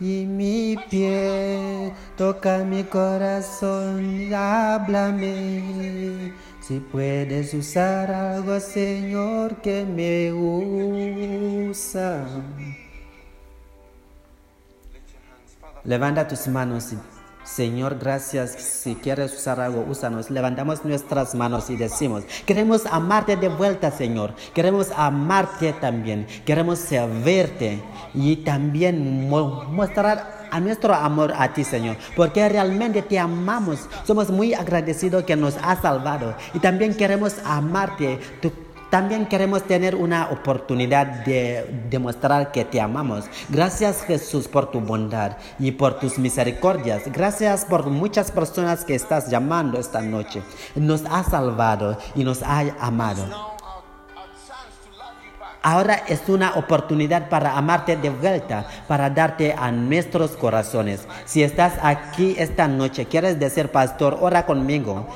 y mi pie, toca mi corazón, háblame. Si puedes usar algo, Señor, que me usa. Levanta tus manos. y, Señor, gracias. Si quieres usar algo, úsanos. Levantamos nuestras manos y decimos, queremos amarte de vuelta, Señor. Queremos amarte también. Queremos servirte y también mo- mostrar nuestro amor a ti, Señor. Porque realmente te amamos. Somos muy agradecidos que nos has salvado. Y también queremos amarte. Tú también queremos tener una oportunidad de demostrar que te amamos. Gracias Jesús por tu bondad y por tus misericordias. Gracias por muchas personas que estás llamando esta noche. Nos has salvado y nos has amado. Ahora es una oportunidad para amarte de vuelta, para darte a nuestros corazones. Si estás aquí esta noche, quieres decir, pastor, ora conmigo.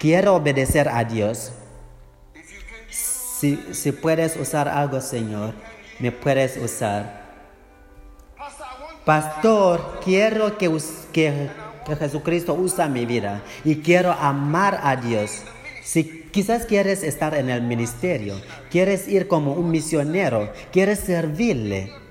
Quiero obedecer a Dios. Si, puedes usar algo, Señor, me puedes usar. Pastor, quiero que, que, que Jesucristo usa mi vida y quiero amar a Dios. Si quizás quieres estar en el ministerio, quieres ir como un misionero, quieres servirle.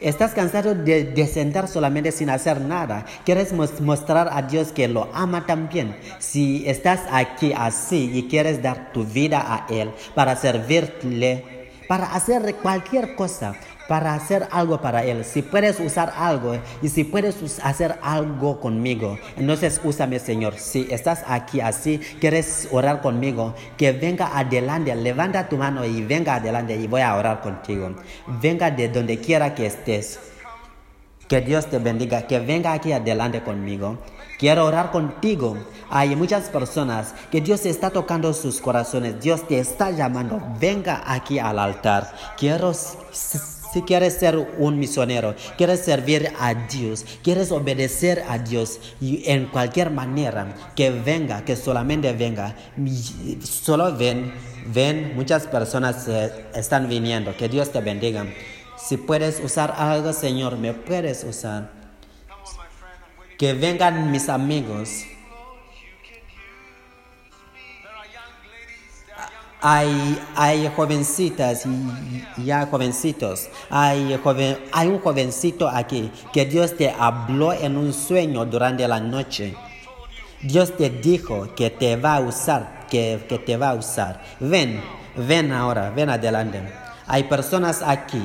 Estás cansado de, de sentar solamente sin hacer nada. Quieres mos- mostrar a Dios que lo ama también. Si estás aquí así y quieres dar tu vida a Él para servirle, para hacer cualquier cosa, para hacer algo para Él. Si puedes usar algo y si puedes hacer algo conmigo, entonces úsame, Señor. Si estás aquí así, quieres orar conmigo, que venga adelante, levanta tu mano y venga adelante y voy a orar contigo. Venga de donde quiera que estés. Que Dios te bendiga, que venga aquí adelante conmigo. Quiero orar contigo. Hay muchas personas que Dios está tocando sus corazones. Dios te está llamando. Venga aquí al altar. Quiero, si, quieres ser un misionero, quieres servir a Dios, quieres obedecer a Dios y en cualquier manera, que venga, que solamente venga. Solo ven, ven, muchas personas eh, están viniendo. Que Dios te bendiga. Si puedes usar algo, Señor, me puedes usar. Que vengan mis amigos. Hay, hay jovencitas y, hay jovencitos. Hay, joven, hay un jovencito aquí que Dios te habló en un sueño durante la noche. Dios te dijo que te va a usar, que, que te va a usar. Ven, ven ahora, ven adelante. Hay personas aquí.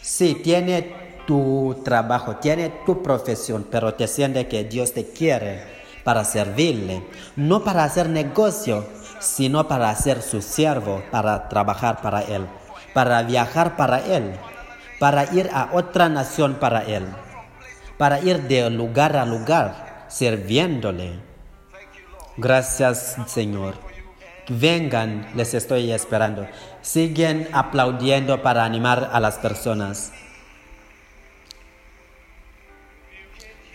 Sí, tiene tu trabajo, tiene tu profesión, pero te siente que Dios te quiere para servirle, no para hacer negocio, sino para ser su siervo, para trabajar para Él, para viajar para Él, para ir a otra nación para Él, para ir de lugar a lugar, sirviéndole. Gracias, Señor. Vengan, les estoy esperando. Siguen aplaudiendo para animar a las personas.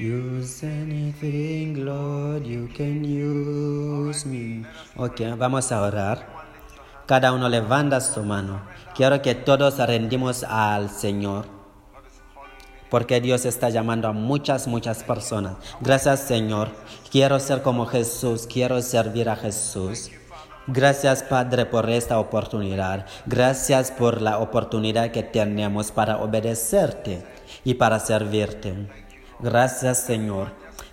Use anything, Lord, you can use me. Ok, vamos a orar. Cada uno levanta su mano. Quiero que todos rendimos al Señor. Porque Dios está llamando a muchas, muchas personas. Gracias Señor. Quiero ser como Jesús. Quiero servir a Jesús. Gracias Padre por esta oportunidad. Gracias por la oportunidad que tenemos para obedecerte y para servirte. Gracias Señor.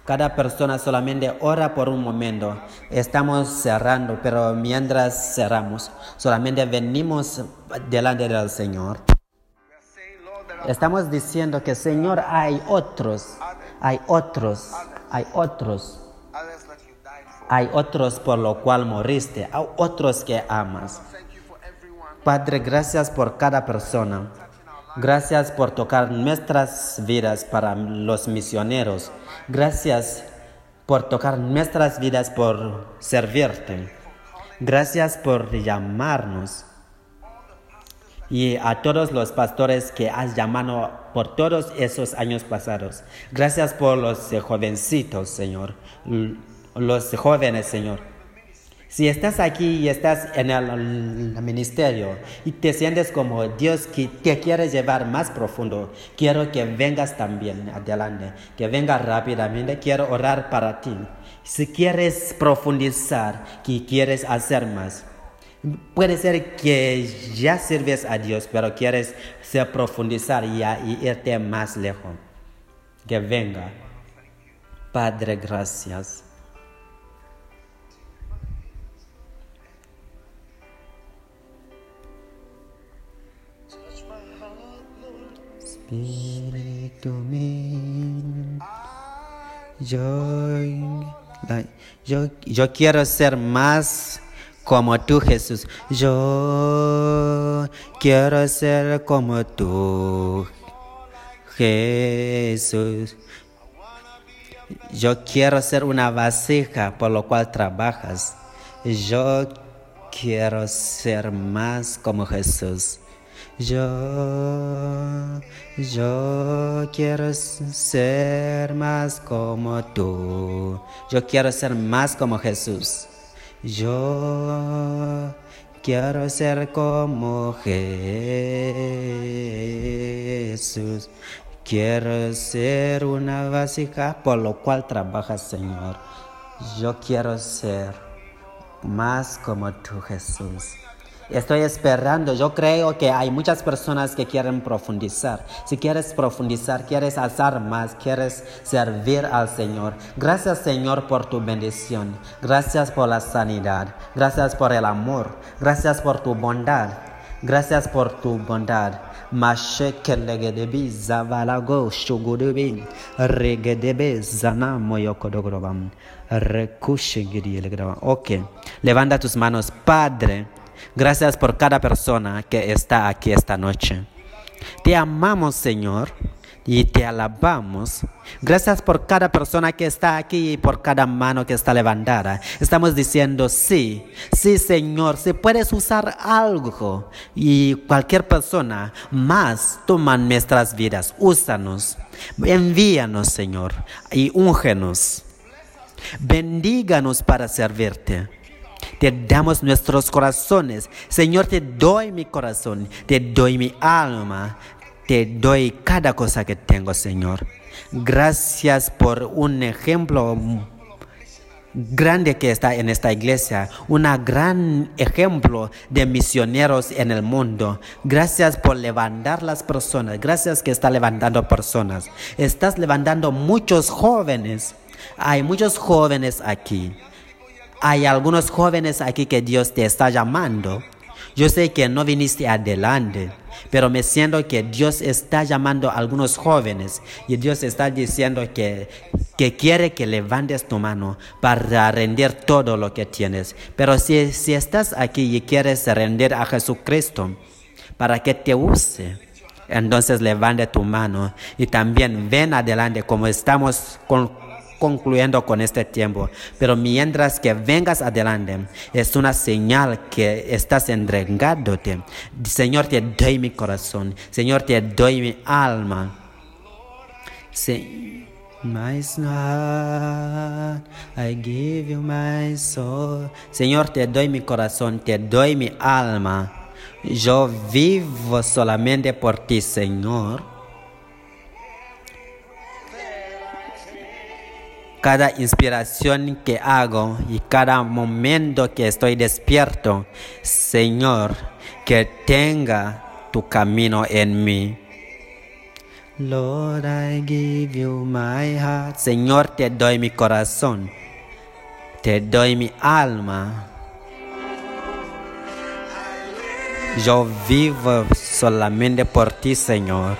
Cada persona solamente ora por un momento. Estamos cerrando, pero mientras cerramos, solamente venimos delante del Señor. Estamos diciendo que Señor hay otros, hay otros, hay otros, hay otros por lo cual moriste, hay otros que amas. Padre, gracias por cada persona. Gracias por tocar nuestras vidas para los misioneros. Gracias por tocar nuestras vidas por servirte. Gracias por llamarnos. Y a todos los pastores que has llamado por todos esos años pasados. Gracias por los jovencitos, Señor. Los jóvenes, Señor. Si estás aquí y estás en el, ministerio y te sientes como Dios que te quiere llevar más profundo, quiero que vengas también adelante, que vengas rápidamente, quiero orar para ti. Si quieres profundizar, que quieres hacer más, puede ser que ya sirves a Dios, pero quieres ser profundizar y irte más lejos. Que venga. Padre, gracias. Yo, yo quiero ser más como tú, Jesús. Yo quiero ser como tú, Jesús. Yo quiero ser una vasija por lo cual trabajas. Yo quiero ser más como Jesús. Yo, yo quiero ser más como tú. Yo quiero ser más como Jesús. Yo quiero ser como Jesús. Quiero ser una vasija por lo cual trabajas, Señor. Yo quiero ser más como tú, Jesús. Estoy esperando, yo creo que hay muchas personas que quieren profundizar. Si quieres profundizar, quieres alzar más, quieres servir al Señor. Gracias Señor por tu bendición. Gracias por la sanidad. Gracias por el amor. Gracias por tu bondad. Gracias por tu bondad. Ok, levanta tus manos, Padre. Gracias por cada persona que está aquí esta noche. Te amamos, Señor, y te alabamos. Gracias por cada persona que está aquí y por cada mano que está levantada. Estamos diciendo sí, sí, Señor, si puedes usar algo y cualquier persona más, toma nuestras vidas, úsanos, envíanos, Señor, y úngenos. Bendíganos para servirte. Te damos nuestros corazones. Señor, te doy mi corazón, te doy mi alma, te doy cada cosa que tengo, Señor. Gracias por un ejemplo grande que está en esta iglesia, un gran ejemplo de misioneros en el mundo. Gracias por levantar las personas, gracias que está levantando personas. Estás levantando muchos jóvenes. Hay muchos jóvenes aquí. Hay algunos jóvenes aquí que Dios te está llamando. Yo sé que no viniste adelante, pero me siento que Dios está llamando a algunos jóvenes y Dios está diciendo que, que quiere que levantes tu mano para rendir todo lo que tienes. Pero si, si estás aquí y quieres rendir a Jesucristo para que te use, entonces levante tu mano y también ven adelante como estamos con concluyendo con este tiempo. Pero mientras que vengas adelante, es una señal que estás entregándote. Señor, te doy mi corazón. Señor, te doy mi alma. I give you my soul. Señor, te doy mi corazón, te doy mi alma. Yo vivo solamente por ti, Señor. Cada inspiración que hago y cada momento que estoy despierto, Señor, que tenga tu camino en mí. Lord, I give you my heart. Señor, te doy mi corazón. Te doy mi alma. Yo vivo solamente por ti, Señor.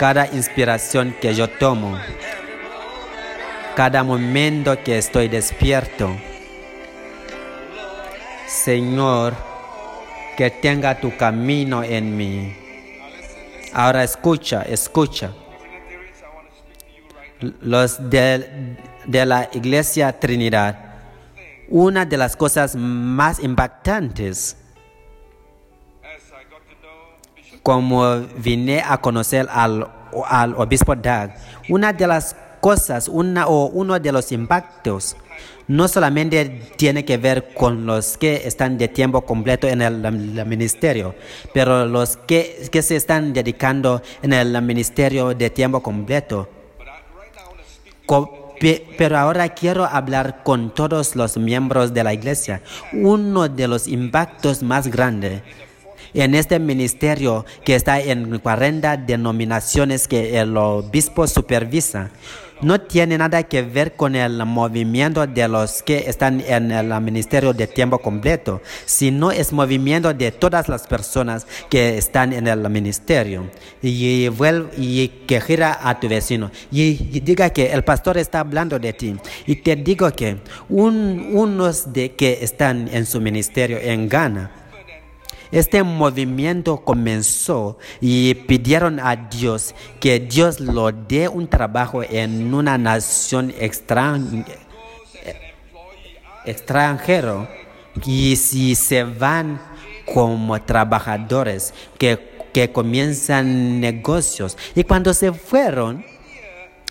Cada inspiración que yo tomo, cada momento que estoy despierto, Señor, que tenga tu camino en mí. Ahora escucha, escucha. Los de, de la iglesia Trinidad, una de las cosas más impactantes, como vine a conocer al, al obispo Doug, una de las cosas, una, o uno de los impactos, no solamente tiene que ver con los que están de tiempo completo en el, ministerio, pero los que, que se están dedicando en el ministerio de tiempo completo. Pero ahora quiero hablar con todos los miembros de la iglesia. Uno de los impactos más grandes en este ministerio que está en 40 denominaciones que el obispo supervisa no tiene nada que ver con el movimiento de los que están en el ministerio de tiempo completo, sino es movimiento de todas las personas que están en el ministerio. Y, vuel- y que gira a tu vecino y, diga que el pastor está hablando de ti. Y te digo que un- unos de que están en su ministerio en Ghana, este movimiento comenzó y pidieron a Dios que Dios lo dé un trabajo en una nación extran- extranjero y si se van como trabajadores que, que comienzan negocios y cuando se fueron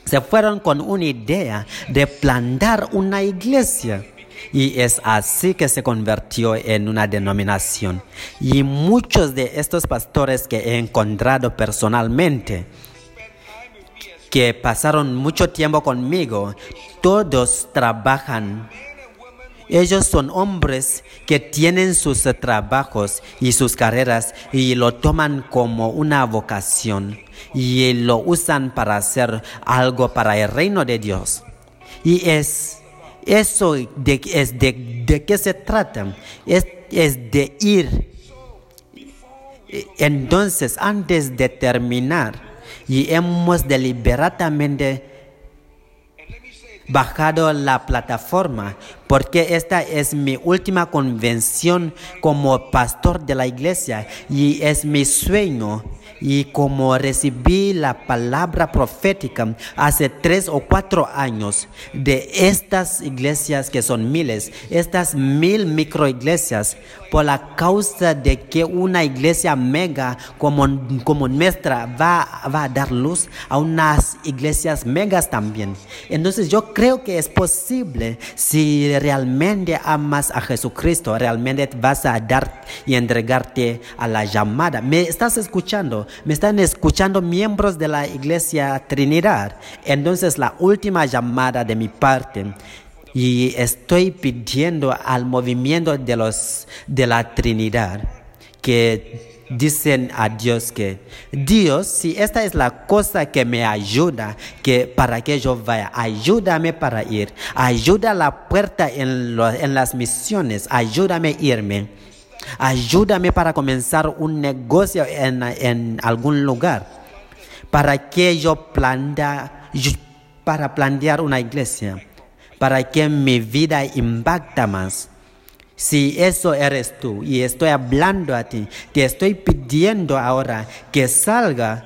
se fueron con una idea de plantar una iglesia. Y es así que se convirtió en una denominación. Y muchos de estos pastores que he encontrado personalmente, que pasaron mucho tiempo conmigo, todos trabajan ellos son hombres que tienen sus trabajos y sus carreras y lo toman como una vocación y lo usan para hacer algo para el reino de Dios. Y es eso de, es de, qué se trata. Es, es de ir. E- Entonces, antes de terminar, y hemos deliberadamente bajado la plataforma porque esta es mi última convención como pastor de la iglesia y es mi sueño y como recibí la palabra profética hace tres o cuatro años de estas iglesias que son miles, estas mil microiglesias, por la causa de que una iglesia mega como, como nuestra va, va a dar luz a unas iglesias megas también. Entonces yo creo que es posible si realmente amas a Jesucristo, realmente vas a dar y entregarte a la llamada. ¿Me estás escuchando? ¿Me están escuchando miembros de la iglesia Trinidad? Entonces la última llamada de mi parte y estoy pidiendo al movimiento de los de la Trinidad que dicen a Dios que Dios, si esta es la cosa que me ayuda, que para que yo vaya, ayúdame para ir, ayuda la puerta en, las misiones, ayúdame a irme, ayúdame para comenzar un negocio en, en algún lugar, para que yo planta, yo- para plantear una iglesia, para que mi vida impacta más. Si eso eres tú y estoy hablando a ti, te estoy pidiendo ahora que salga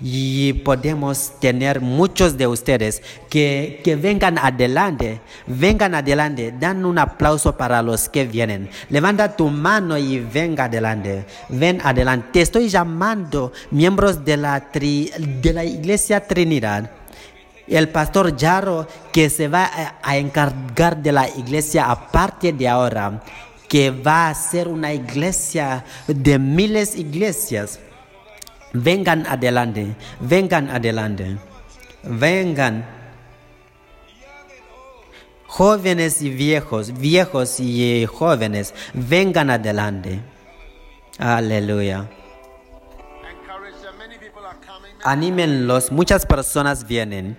y podemos tener muchos de ustedes que, que vengan adelante, vengan adelante, dan un aplauso para los que vienen. Levanta tu mano y venga adelante, ven adelante. Te estoy llamando miembros de la, tri- de la iglesia Trinidad. El pastor Jarro que se va a- encargar de la iglesia a partir de ahora, que va a ser una iglesia de miles de iglesias. Vengan adelante, vengan adelante, vengan. Jóvenes y viejos, viejos y eh, jóvenes, vengan adelante. Aleluya. Anímenlos, muchas personas vienen.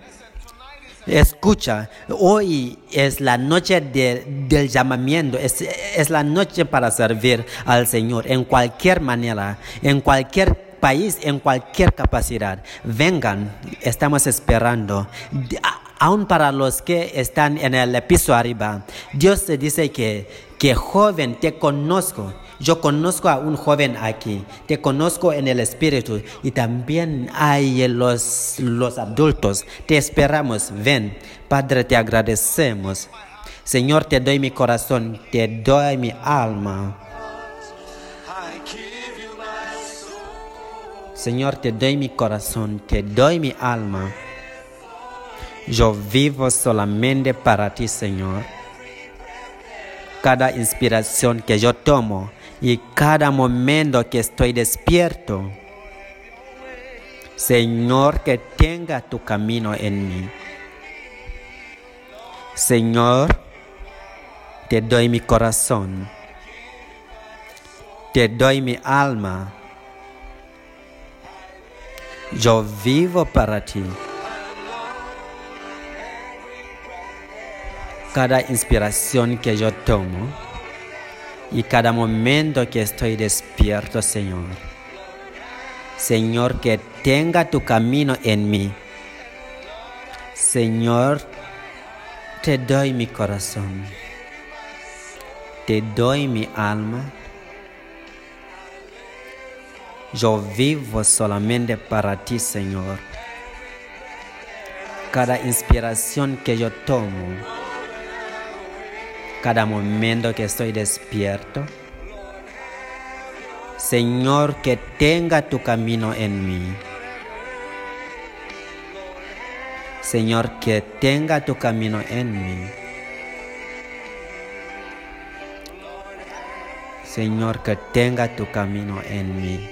Escucha, hoy es la noche de- del llamamiento, es, es la noche para servir al Señor en cualquier manera, en cualquier país, en cualquier capacidad. Vengan, estamos esperando. Aún para los que están en el piso arriba, Dios te dice que, que joven, te conozco. Yo conozco a un joven aquí, te conozco en el espíritu y también hay los, los adultos. Te esperamos, ven. Padre, te agradecemos. Señor, te doy mi corazón, te doy mi alma. Señor, te doy mi corazón, te doy mi alma. Yo vivo solamente para ti, Señor. Cada inspiración que yo tomo y cada momento que estoy despierto, Señor, que tenga tu camino en mí. Señor, te doy mi corazón, te doy mi alma. Yo vivo para ti. Cada inspiración que yo tomo y cada momento que estoy despierto, Señor. Señor, que tenga tu camino en mí. Señor, te doy mi corazón. Te doy mi alma. Yo vivo solamente para ti, Señor. Cada inspiración que yo tomo, cada momento que estoy despierto, Señor, que tenga tu camino en mí. Señor, que tenga tu camino en mí. Señor, que tenga tu camino en mí.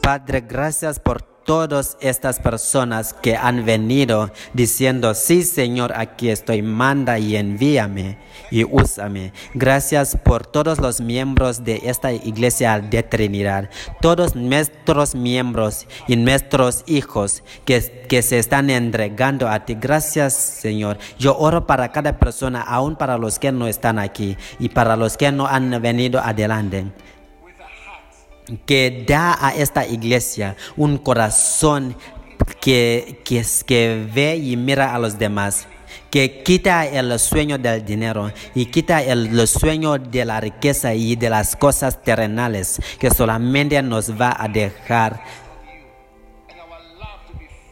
Padre, gracias por todas estas personas que han venido diciendo, sí Señor, aquí estoy, manda y envíame y úsame. Gracias por todos los miembros de esta iglesia de Trinidad, todos nuestros miembros y nuestros hijos que, que se están entregando a ti. Gracias Señor. Yo oro para cada persona, aún para los que no están aquí y para los que no han venido adelante que da a esta iglesia un corazón que, que, que ve y mira a los demás, que quita el sueño del dinero y quita el, sueño de la riqueza y de las cosas terrenales que solamente nos va a dejar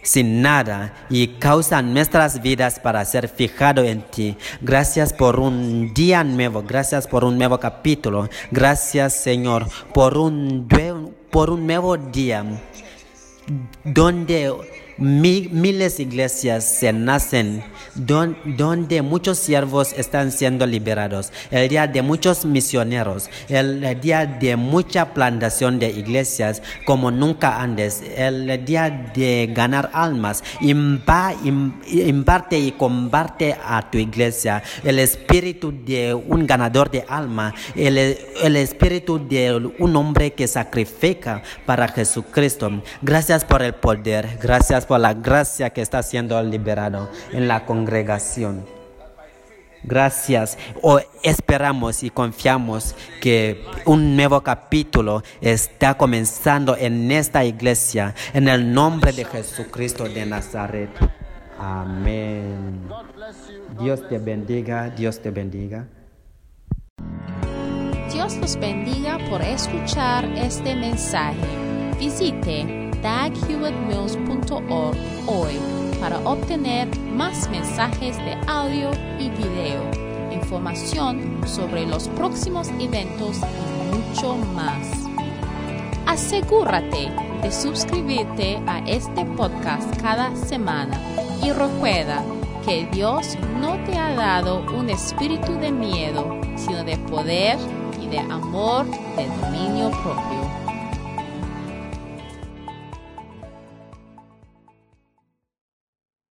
sin nada y causa nuestras vidas para ser fijado en ti. Gracias por un día nuevo, gracias por un nuevo capítulo, gracias Señor por un, por un nuevo día donde mi- miles de iglesias se nacen, don- donde muchos siervos están siendo liberados, el día de muchos misioneros, el día de mucha plantación de iglesias como nunca antes, el día de ganar almas, Impa- im- imparte y comparte a tu iglesia el espíritu de un ganador de alma, el, el espíritu de un hombre que sacrifica para Jesucristo. Gracias por el poder, gracias por la gracia que está siendo liberado en la congregación. Gracias. O esperamos y confiamos que un nuevo capítulo está comenzando en esta iglesia, en el nombre de Jesucristo de Nazaret. Amén. Dios te bendiga, Dios te bendiga. Dios los bendiga por escuchar este mensaje. Visite daghewittmills.org hoy para obtener más mensajes de audio y video, información sobre los próximos eventos y mucho más. Asegúrate de suscribirte a este podcast cada semana y recuerda que Dios no te ha dado un espíritu de miedo, sino de poder y de amor, de dominio propio.